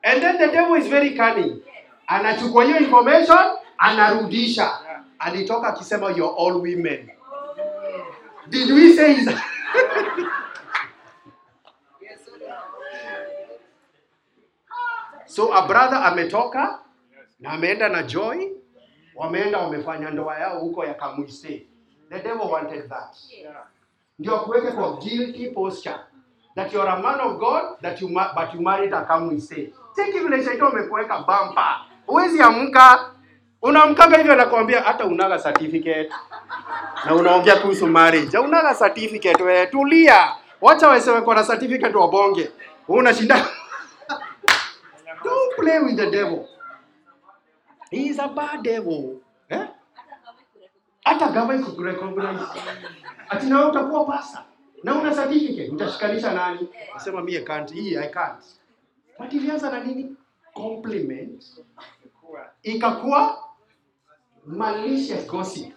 And then the devil is very cunning. Anachukua hiyo information, anarudisha. Alitoka akisema you're all women. Did we say is So a brother ametoka na ameenda na Joy, wameenda wamefanya ndoa yao huko ya Kamuise. The devil wanted that. Ndio kuweke kwa guilty posture that you are a man of God that you but you married a Kamuise. Take vile shaito amekuweka bumper. Huwezi amka. Unaamkaga hivyo anakuambia hata unaga certificate na unaongea kuhusu marriage. Unaga certificate wewe, tulia. Wacha waseme kwa na certificate wabonge. Wewe unashinda play with the devil. He is a bad devil. Eh? Hata gava kurecognize. Ati na utakuwa pasta. Na una certificate, utashikanisha nani? Nasema mie can't, hii I can't. But ilianza na nini? Compliment. Ikakuwa malicious gossip.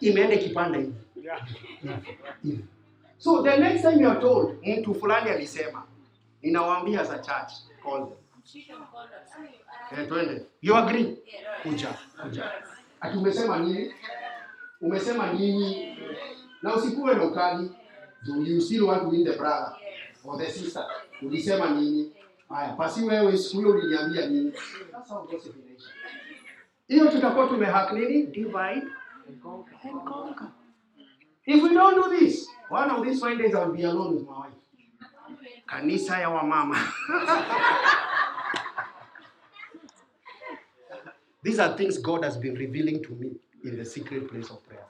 Imeenda kipanda hivi. So the next time you are told mtu fulani alisema, ninawaambia as a church, call them. Eh, twende. You agree? Kuja, kuja. Ati umesema nini? Umesema nini? Na usikuwe na ukali. Do you still want to win the brother or the sister? Ulisema nini? Haya, basi wewe siku hiyo uliniambia nini? Sasa gossip inaisha. Hiyo tutakuwa tumehack nini? Divide and conquer. And conquer. If we don't do this, one of these fine days I'll be alone with my wife. Kanisa ya wamama. These are things God has been revealing to me in the secret place of prayer.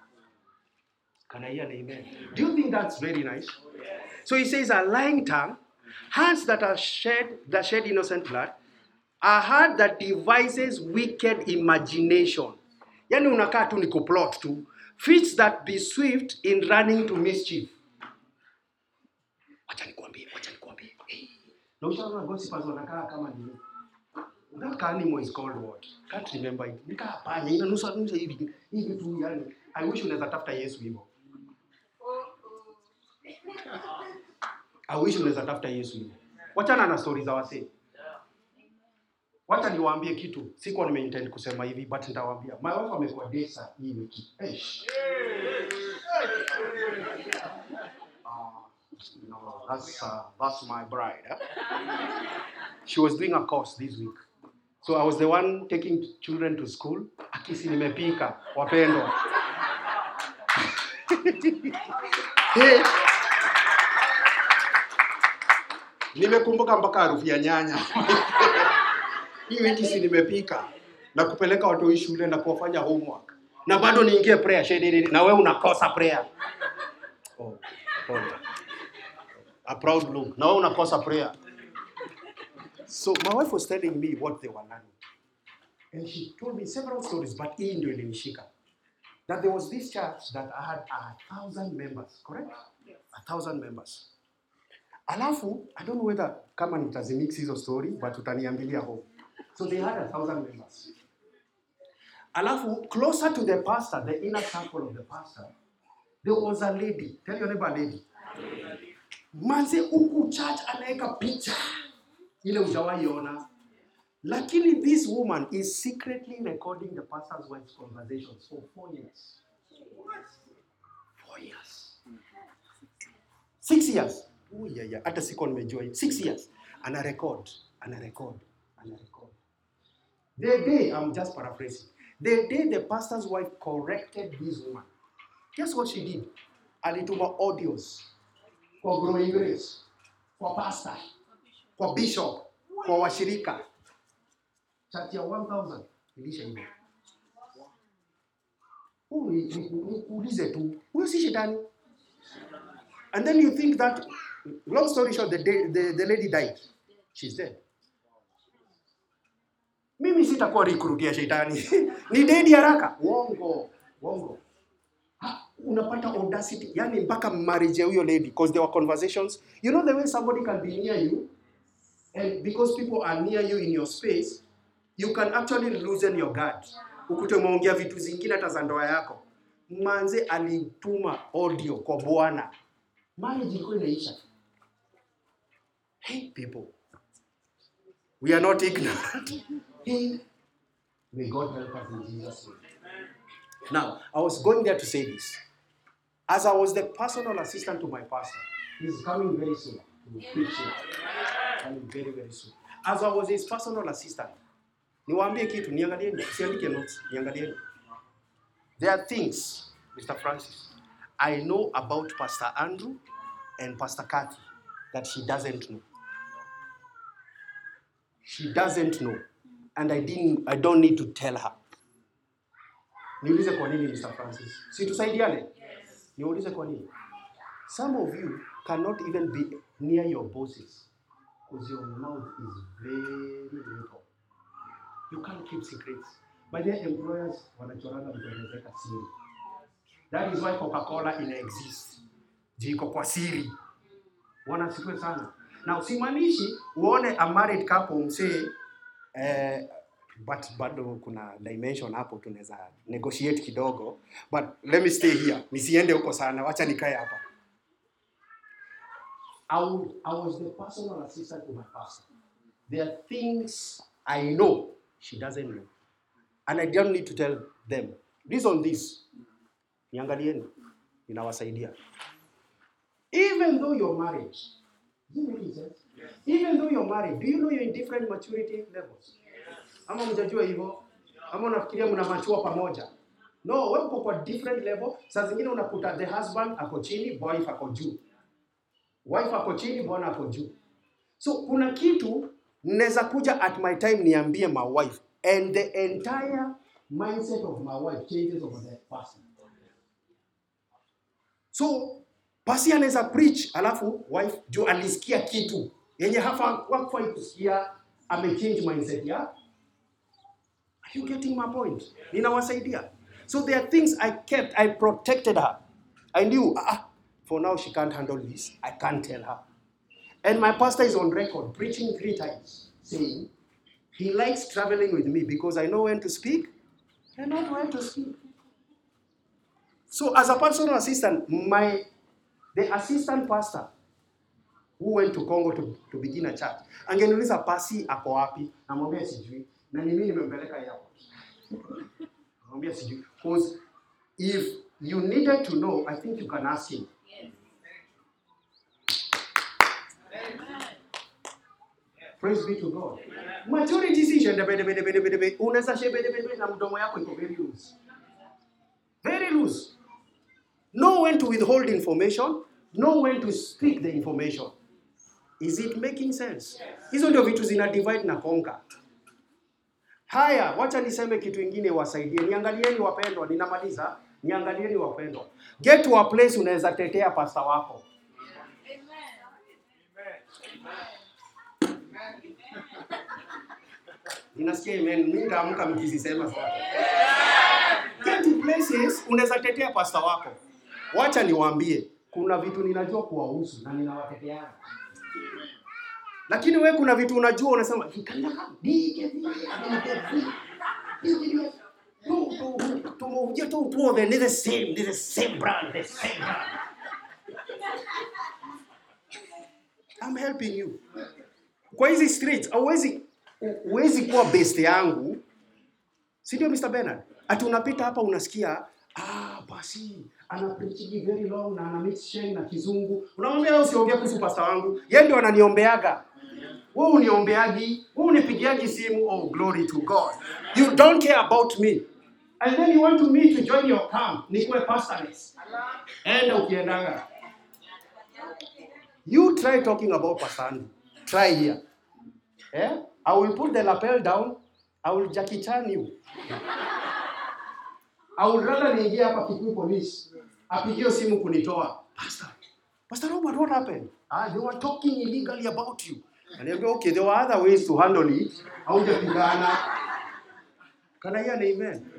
Can I hear an amen? Do you think that's very nice? So he says, a lying tongue, hands that are shed, that shed innocent blood, a heart that devises wicked imagination. Yani unakaa tu ni kuplot tu. Feet that be swift in running to mischief. Wacha nikwambie, wacha nikwambie. Hey. Na ushaona gossipers wanakaa kama nini? That animal is called what? Can't remember it. Nikaa panya, inanusa nusa hivi. Hivi tu yani. I wish unaweza tafuta Yesu hivyo. I wish unaweza tafuta Yesu hivyo. Wachana na stories za wasee. Wacha niwaambie kitu. Sikuwa nimeintend kusema hivi but nitawaambia. My wife amekuwa desa hii wiki. Eish. Ah, no, that's uh, that's my bride. Huh? She was doing a course this week. So I was the one taking children to school. Akisi nimepika, wapendwa. Nimekumbuka mpaka harufu ya nyanya. Hii wiki si nimepika na kupeleka watu shule na kuwafanya homework. Na bado niingie prayer shedini na wewe unakosa prayer. Oh, oh. A proud look. Na wewe unakosa prayer. So my wife was telling me what they were learning. And she told me several stories, but in ndio ilinishika. That there was this church that had a thousand members, correct? A thousand members. Alafu, I don't know whether kama nitazimix hizo story, but utaniambilia home. So they had a thousand members. Alafu, closer to the pastor, the inner circle of the pastor, there was a lady. Tell your neighbor lady. Manze huku church anaweka picha ile hujawahi ona. Lakini this woman is secretly recording the pastor's wife's conversations for four years. Four years. Six years. Oh, yeah, yeah. Hata sikuwa nimejua. Six years. Ana record, ana record, ana record. The day, I'm just paraphrasing. The day the pastor's wife corrected this woman, guess what she did? Alituma audios kwa Growing Grace, kwa pastor, kwa bishop, kwa washirika. Chati ya 1000 ilisha hivyo. Uulize tu, huyo si shetani. And then you think that, long story short, the, the, the lady died. She's dead. Mimi sitakuwa recruit ya shetani. ni dedi haraka. Uongo, uongo. Unapata audacity, yani mpaka marriage ya huyo lady because there were conversations. You know the way somebody can be near you and because people are near you in your space, you can actually loosen your guard. Ukute umeongea vitu zingine hata za ndoa yako. Manze alituma audio kwa bwana. Marriage ilikuwa inaisha. Hey people, we are not ignorant. hey, may God help us in Jesus' name. Now, I was going there to say this. As I was the personal assistant to my pastor, he's coming very soon to preach Coming very, very soon. As I was his personal assistant, niwaambie kitu, niangalieni, siandike notes, niangalieni. There are things, Mr. Francis, I know about Pastor Andrew and Pastor Kathy that she doesn't know. She doesn't know. And I didn't I don't need to tell her. Niulize kwa nini Mr. Francis? Si tusaidiane? Niulize kwa nini? Some of you cannot even be near your bosses because your mouth is very little. You can't keep secrets. By the employers wanachoranga mtuelezeka siri. That is why Coca-Cola ina exist. Jiko kwa siri. Wanasifiwe sana. Na usimanishi uone a married couple msee eh, but bado kuna dimension hapo tunaweza negotiate kidogo but let me stay here nisiende huko sana wacha nikae hapa I, would, I was the personal assistant to my pastor there are things I know she doesn't know. And I don't need to tell them. This on this. Niangalieni. Inawasaidia. Even though you're married, it sense? Even though you're married, do you know you're in different maturity levels? Ama mjajua hivyo? Ama unafikiria mna machua pamoja? No, wewe uko kwa different level. Saa zingine unakuta the husband ako chini, wife ako juu. Wife ako chini, bwana ako juu. So kuna kitu naweza kuja at my time niambie my wife and the entire mindset of my wife changes over that person. So pasi anaweza preach alafu wife juu alisikia kitu yenye hafa wakufai kusikia amechange mindset ya Are you getting my point? Ninawasaidia. So there are things I kept, I protected her. I knew, ah, for now she can't handle this. I can't tell her. And my pastor is on record preaching three times, saying he likes traveling with me because I know when to speak and not when to speak. So as a personal assistant, my the assistant pastor who went to Congo to, to begin a church, angeniuliza pasi ako wapi, namwambia sijui, na ni mimi nimempeleka airport. Namwambia sijui. Because if you needed to know, I think you can ask him. Praise be to God. Majority bede. Unaweza she bede bede bede na mdomo yako iko very loose. Very loose. Know when to withhold information, know when to speak the information. Is it making sense? Hizo ndio vitu zina divide na conquer. Haya, wacha niseme kitu ingine wasaidie. Niangalieni wapendwa, ninamaliza. Niangalieni wapendwa. Get to a place unaweza tetea pasta wako. Ninasikia amen. Mimi nitaamka mkizisema sasa. Get places unaweza tetea pasta wako. Wacha niwaambie, kuna vitu ninajua kuwahusu na ninawatetea. Lakini wewe kuna vitu unajua unasema "Ikandaka, dike, dike, dike, dike." Tu- ni the same, the same brand, the same brand. I'm helping you. Kwa hizi streets hauwezi huwezi kuwa best yangu si ndio Mr. Bernard? Ati unapita hapa unasikia ah, basi ana preaching very long na ana mix sheng na kizungu. Unamwambia usiongee kuhusu pastor wangu. Yeye ndio ananiombeaga. Wewe uniombeagi, wewe unipigiagi simu. Oh, glory to God. You don't care about me. And then you want to me to join your camp. Nikuwe pastorless. Enda ukiendaga. You try talking about Pastor Try here. Eh? I will put the lapel down. I will Jackie Chan you. I would rather niingie hapa Kikuyu police. Apigie simu kunitoa. Pastor. Pastor Robert, what happened? Ah, they were talking illegally about you. Aniambia, okay, there were other ways to handle it. Haujapigana. Can I hear an amen?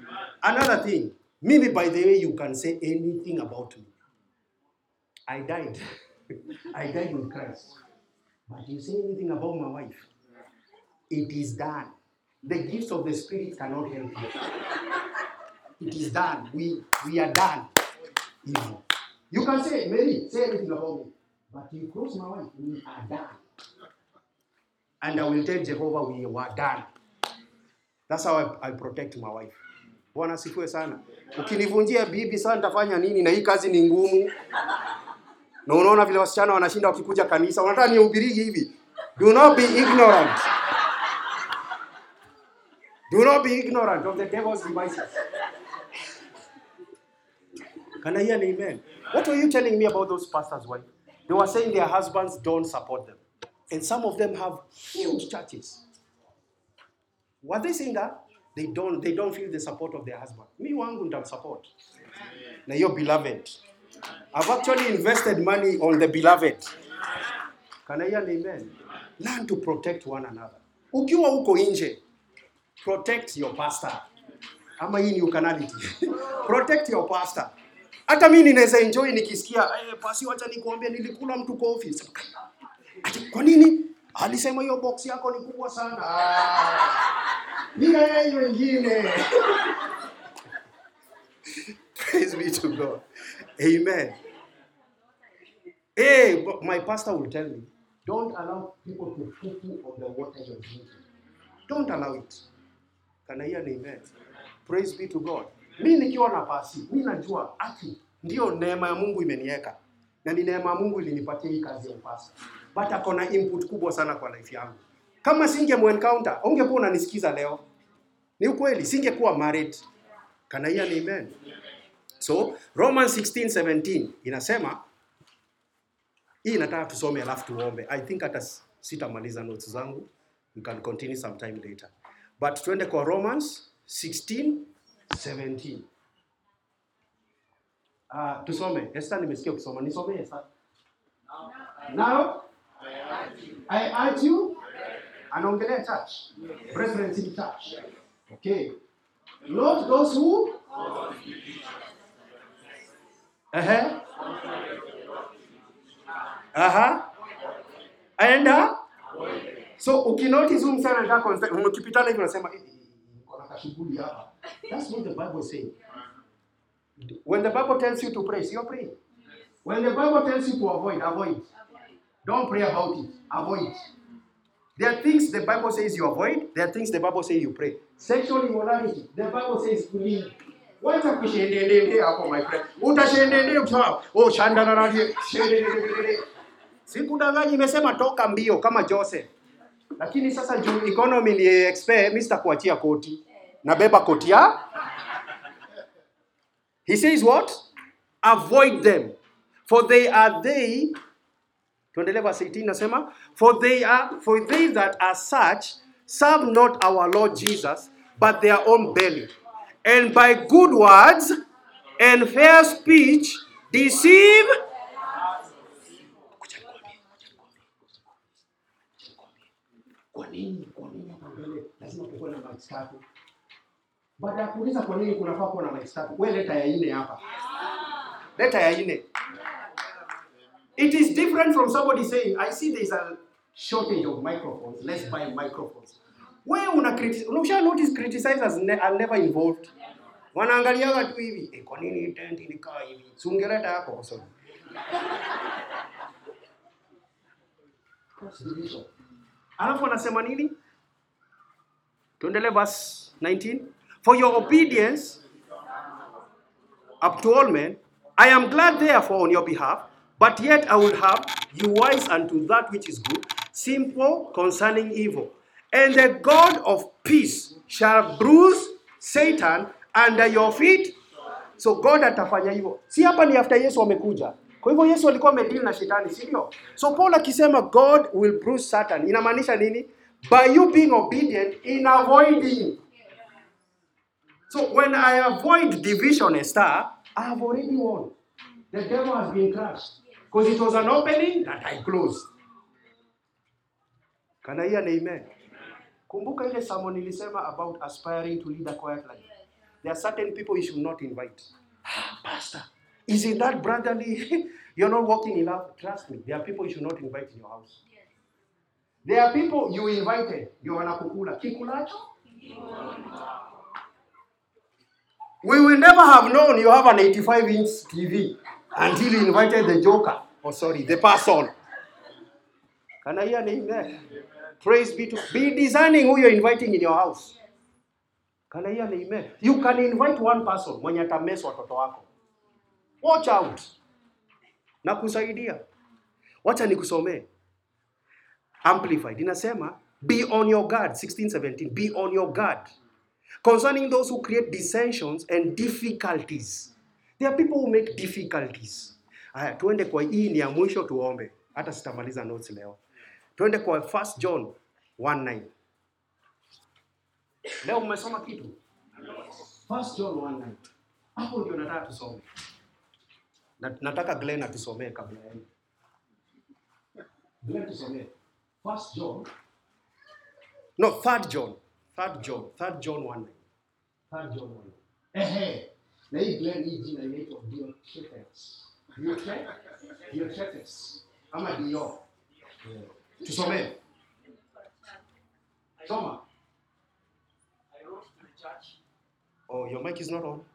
Another thing. maybe by the way, you can say anything about me. I died. I died with Christ. But you say anything about my wife, it is done. The gifts of the Spirit cannot help you. It is done. We, we are done. Evil. You can say, Mary, say anything about me. But you cross my wife, we are done. And I will tell Jehovah, we were done. That's how I, I protect my wife. Bwana sifiwe sana. Ukinivunjia bibi sana nitafanya nini? Na hii kazi ni ngumu. Na unaona vile wasichana wanashinda wakikuja kanisa, unataka nihubiriji hivi? Do not be ignorant. Do not be ignorant of the devil's devices. Can I hear an amen? What were you telling me about those pastors' wife? They were saying their husbands don't support them. And some of them have huge churches. Were they saying that? They don't, they don't feel the support of their husband. Me wangu nitamsupport. Na your beloved. I've actually invested money on the beloved. Can I hear an amen? Learn to protect one another. Ukiwa huko nje, protect your pastor. Ama hii ni ukanality. protect your pastor. Hata mimi ninaweza enjoy nikisikia eh, pasi, wacha nikuambia nilikula mtu kwa office. Kwa nini? Alisema hiyo box yako ni kubwa sana. Mimi Bila hiyo ingine. Praise be to God. Amen. Hey, my pastor will tell me, Don't allow people to poo on the water you're drinking. Don't allow it. Can I hear amen? Praise be to God. Mi nikiwa na pasi, mi najua ati ndio neema ya Mungu imeniweka na ni neema ya Mungu ilinipatia hii kazi ya upasi, but ako na input kubwa sana kwa life yangu. Kama singemuencounter, ungekuwa unanisikiza leo. Ni ukweli, singekuwa married. Can I hear amen? So Romans 16:17 inasema hii nataka tusome alafu tuombe. I think hata sitamaliza notes zangu. We can continue sometime later. But twende kwa Romans 16:17. Ah, tusome. Esther nimesikia kusoma. Nisome Esther. Now I urge you anaongelea church. Brethren in church. Okay. Not those who Uh-huh. Aha. Aenda. So ukinotice huyu msana anataka mkipitana hivi unasema "Eh, eh, kashughuli hapa. That's what the Bible is. When the Bible tells you to pray, you pray. When the Bible tells you to avoid, avoid. Don't pray about it. Avoid. There are things the Bible says you avoid. There are things the Bible says you pray. Sexual immorality. The Bible says you leave. Wacha kushendendende hapo my friend. Utashendendende kusema oh shandarararie shendendende. Sikudanganyi imesema toka mbio kama Joseph. Lakini sasa juu economy ni expert, mimi sitakuachia koti. Nabeba koti ya. He says what? Avoid them. For they are they tuendelee verse 18 nasema for they are for they that are such serve not our lord jesus but their own belly and by good words and fair speech deceive nini kwa nini hapa mbele lazima kuwe na maji tatu baada ya kuuliza kwa nini kunafaa kuwa na maji tatu wewe leta ya nne hapa leta ya nne It is different from somebody saying, I see there's a shortage of microphones, let's buy microphones. Wewe una criti- unasha notice criticizers are never involved. Wanaangaliaga tu hivi, eh, kwa nini tent ilikaa hivi? Si ungeleta yako kwa sababu. Alafu anasema nini? Tuendelee verse 19. For your obedience up to all men. I am glad therefore on your behalf, but yet I would have you wise unto that which is good, simple concerning evil. And the God of peace shall bruise Satan under your feet. So God atafanya hivyo. Si hapa ni after Yesu amekuja. Kwa hivyo Yesu alikuwa amedeal na shetani, si ndio? So Paul akisema God will bruise Satan, inamaanisha nini? By you being obedient in avoiding So when I avoid division, Esther, I have already won. The devil has been crushed. Because it was an opening that I closed. Can I hear an amen? Kumbuka ile sermon nilisema about aspiring to lead a quiet life. There are certain people you should not invite. Ah, Pastor, is it that brotherly? You're not walking in love. Trust me, there are people you should not invite in your house. There are people you invited, ndio wanakukula. Kikulacho? We will never have known you have an 85 inch TV until you invited the joker. Oh, sorry, the person. Can I hear an amen? Praise be to be discerning who you're inviting in your house. Can I hear an amen? You can invite one person mwenye atamess watoto wako. Watch out. Na kusaidia. Wacha nikusomee. Amplified inasema be on your guard 1617 be on your guard concerning those who create dissensions and difficulties. There are people who make difficulties. Haya, tuende kwa hii ni ya mwisho tuombe. Hata sitamaliza notes leo. Tuende kwa 1 John 1:9. Leo mmesoma kitu? 1 John 1:9. Hapo ndio nataka tusome. Na, nataka Glenn atusomee kabla ya. Glenn tusomee. First John No, third John. Third John. Third John 1. Third John 1. Ehe. Na hii Glenn hii jina inaitwa Diotrephes. Diotre- Diotrephes. Ama Dio. Yeah. Tusomee. Soma. I wrote to the church Oh, your mic is not on.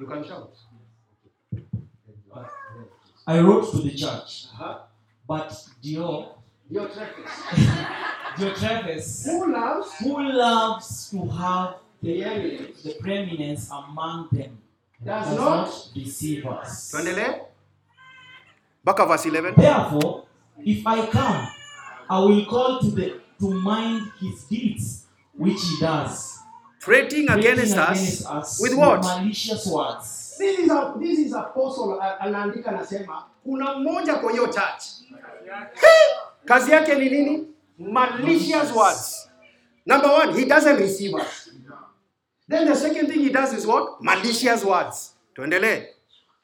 You can shout. I wrote to the church, Uh-huh. but Dior. Dior Travis. Dior Travis. Who loves who loves to have the the, the preeminence among them, does does not. not deceive us. Back of verse 11. Therefore, if I come, I will call to the to mind his deeds which he does, Fretting against prating us against us with what? malicious words. This is, a, this is apostle anaandika anasema kuna mmoja kwa hiyo church. Kazi yake ni nini? Malicious words. Number one he doesn't receive us. Then the second thing he does is what? Malicious words. Tuendelee.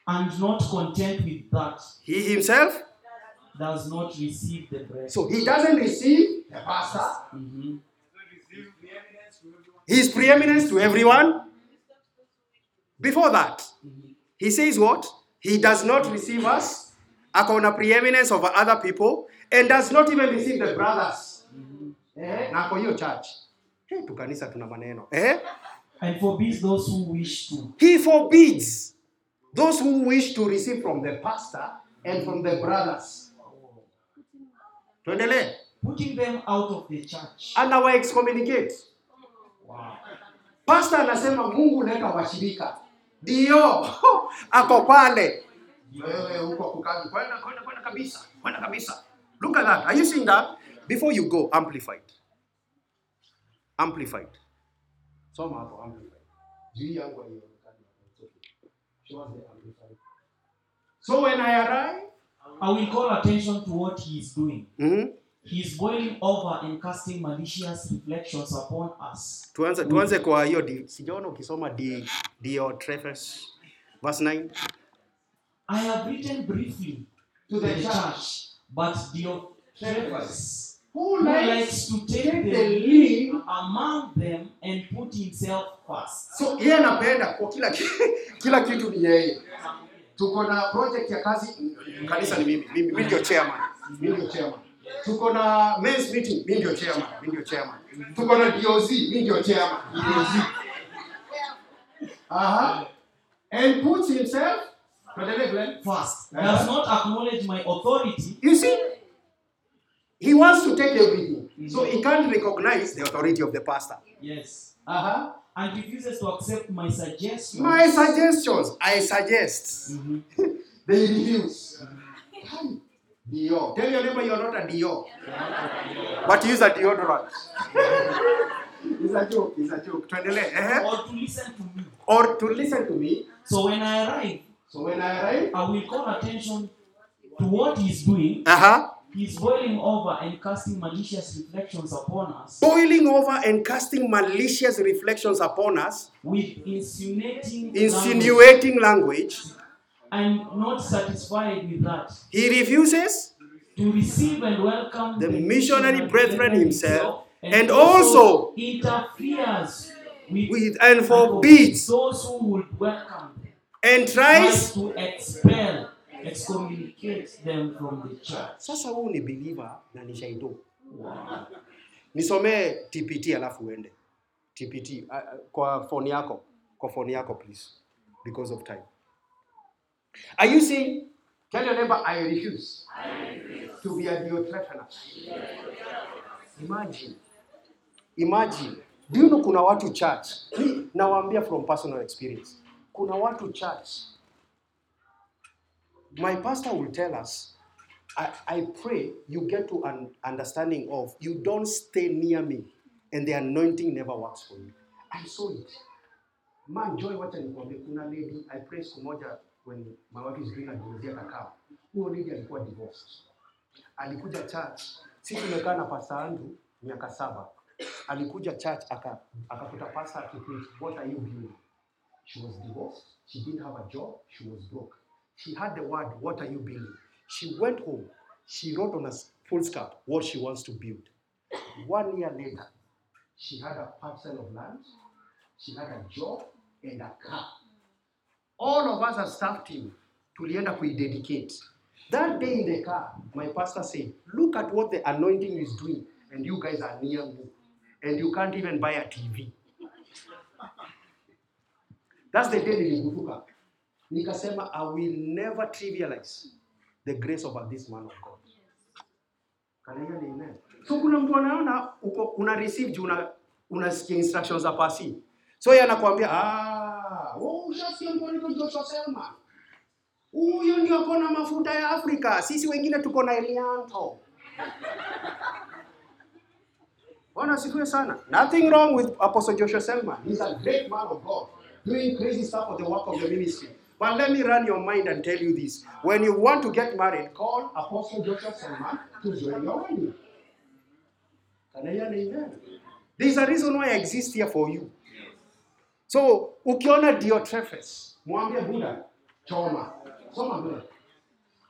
And not content with that, he himself does not receive the bread. so he doesn't receive the pastor Mhm. His preeminence to everyone. Before that he says what? He does not receive us akona preeminence over other people and does not even receive the brothers. Eh, na kwa hiyo church. Hey, tukanisa tuna maneno. Eh? And forbids those who wish to. he forbids those who wish to receive from the pastor and from the brothers. Tuendelee Putting them out of the church. anawa excommunicate Wow. pastor anasema mungu leta washirika ndio. Ako pale. Wewe uko kukazi kwenda kwenda kwenda kabisa. Kwenda kabisa. Look at that. Are you seeing that? Before you go amplified. Amplified. Soma hapo amplified. Juu yangu haionekani. Show us the amplified. So when i arrive I will call attention to what he is doing. mm-hmm. He is boiling over and casting malicious reflections upon us. tuanze tuanze kwa hiyo di- sijaona ukisoma di diotrephes verse 9 I have written briefly To the church. but Diotrephes, who who likes to take the lead among them and put himself first. so yeye anapenda kwa kila kila kitu ni yeye tuko na project ya kazi kanisa ni mimi mimi mimi ndio chairman mimi ndio chairman tuko na men's meeting mimi ndio chairman mimi ndio chairman. Tuko na DOZ mimi ndio chairman DOZ aha. And puts himself tuendelee Glenn. First, Uh-huh. does not acknowledge my authority, you see? He wants to take everything. So he can't recognize the authority of the pastor. Yes, aha. And refuses to accept my suggestions. my suggestions i suggest. Mhm. They refuse. Dio. Tell your neighbor you're not a Dio. But use a deodorant. it's a joke. It's a joke. Tuendelee. Eh? Or to listen to me. Or to listen to me. So when I arrive, So when I arrive, I will call attention to what he's doing. uh-huh. He's boiling over and casting malicious reflections upon us boiling over and casting malicious reflections upon us, with insinuating language. insinuating language. And not satisfied with that. He refuses To receive and welcome The missionary brethren himself, and, and also interferes with, with and forbids those who would welcome them. and tries to expel, excommunicate them from the church. Sasa huu ni believer na ni shaido. Nisomee TPT alafu uende. TPT uh, uh, kwa phone yako, kwa phone yako please because of time. Are you saying tell your neighbor I refuse, to be a Diotrephanes. Imagine. Imagine. Do you know kuna watu church? Nawaambia from personal experience. Kuna watu church. My pastor will tell us I, I pray you get to an understanding of you don't stay near me and the anointing never works for you. I saw it. Man, Joy, wacha nikwambie, kuna lady I pray siku moja when my wife is doing a genesia kakao. Huyo lady alikuwa divorced. Alikuja church, si tumekaa na Pastor Andrew miaka saba. Alikuja church aka akakuta pastor akipreach, what are you doing? She was divorced. She didn't have a job. She was broke. She had the word, What are you building? She went home. She wrote on a full scarf what she wants to build. One year later, she had a parcel of land, she had a job, and a car. All of us as staff team, tulienda kuidedicate. That day in the car, my pastor said, Look at what the anointing is doing, and you guys are near me, and you can't even buy a TV. That's the day niligutuka. nikasema i will never trivialize the grace of this man of god so kuna mtu anaona uko una receive juu una unasikia instructions za pasi so yeye anakuambia ah Joshua ndio ako na mafuta ya Afrika sisi wengine tuko na Elianto Bwana asifiwe sana. Nothing wrong with Apostle Joshua Selman. He's a great man of God, doing crazy stuff for the work of the ministry. But let me run your mind and tell you this. When you want to get married, call Apostle Joshua Selman to join your wedding. Can I hear an amen? There's a reason why I exist here for you. So, ukiona Diotrephes, mwambie Buddha, choma. Soma Buddha.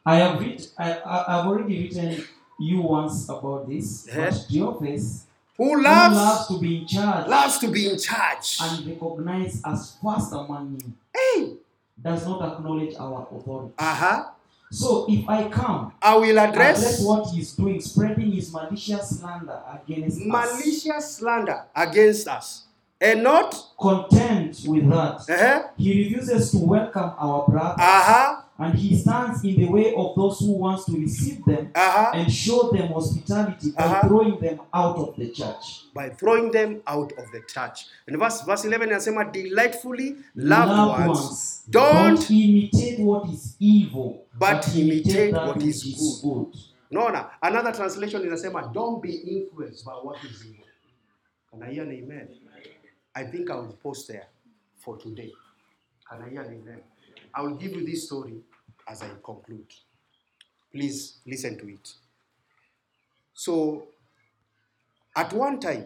I have writ- I, I, I've already written you once about this. Yes. But Diophis, Who who loves, loves to be in charge loves to be in charge. and recognized as first among you, Hey! does not acknowledge our authority. Uh-huh. So if I come, I will address address what he's doing, spreading his malicious slander against us, malicious slander against us. And not, content with that, uh-huh, he refuses to welcome our brothers, uh-huh, and he stands in the way of those who wants to receive them uh-huh, and show them hospitality by Uh-huh. throwing them out of the church. by throwing them out of the church. And verse, verse 11 inasema delightfully loved, ones, don't, imitate what is evil, but imitate imitate what is good. Unaona, another translation inasema don't be influenced by what is evil. Can I hear an amen? I think I will post there for today. Can I hear? I will give you this story as I conclude. Please listen to it. So, at one time,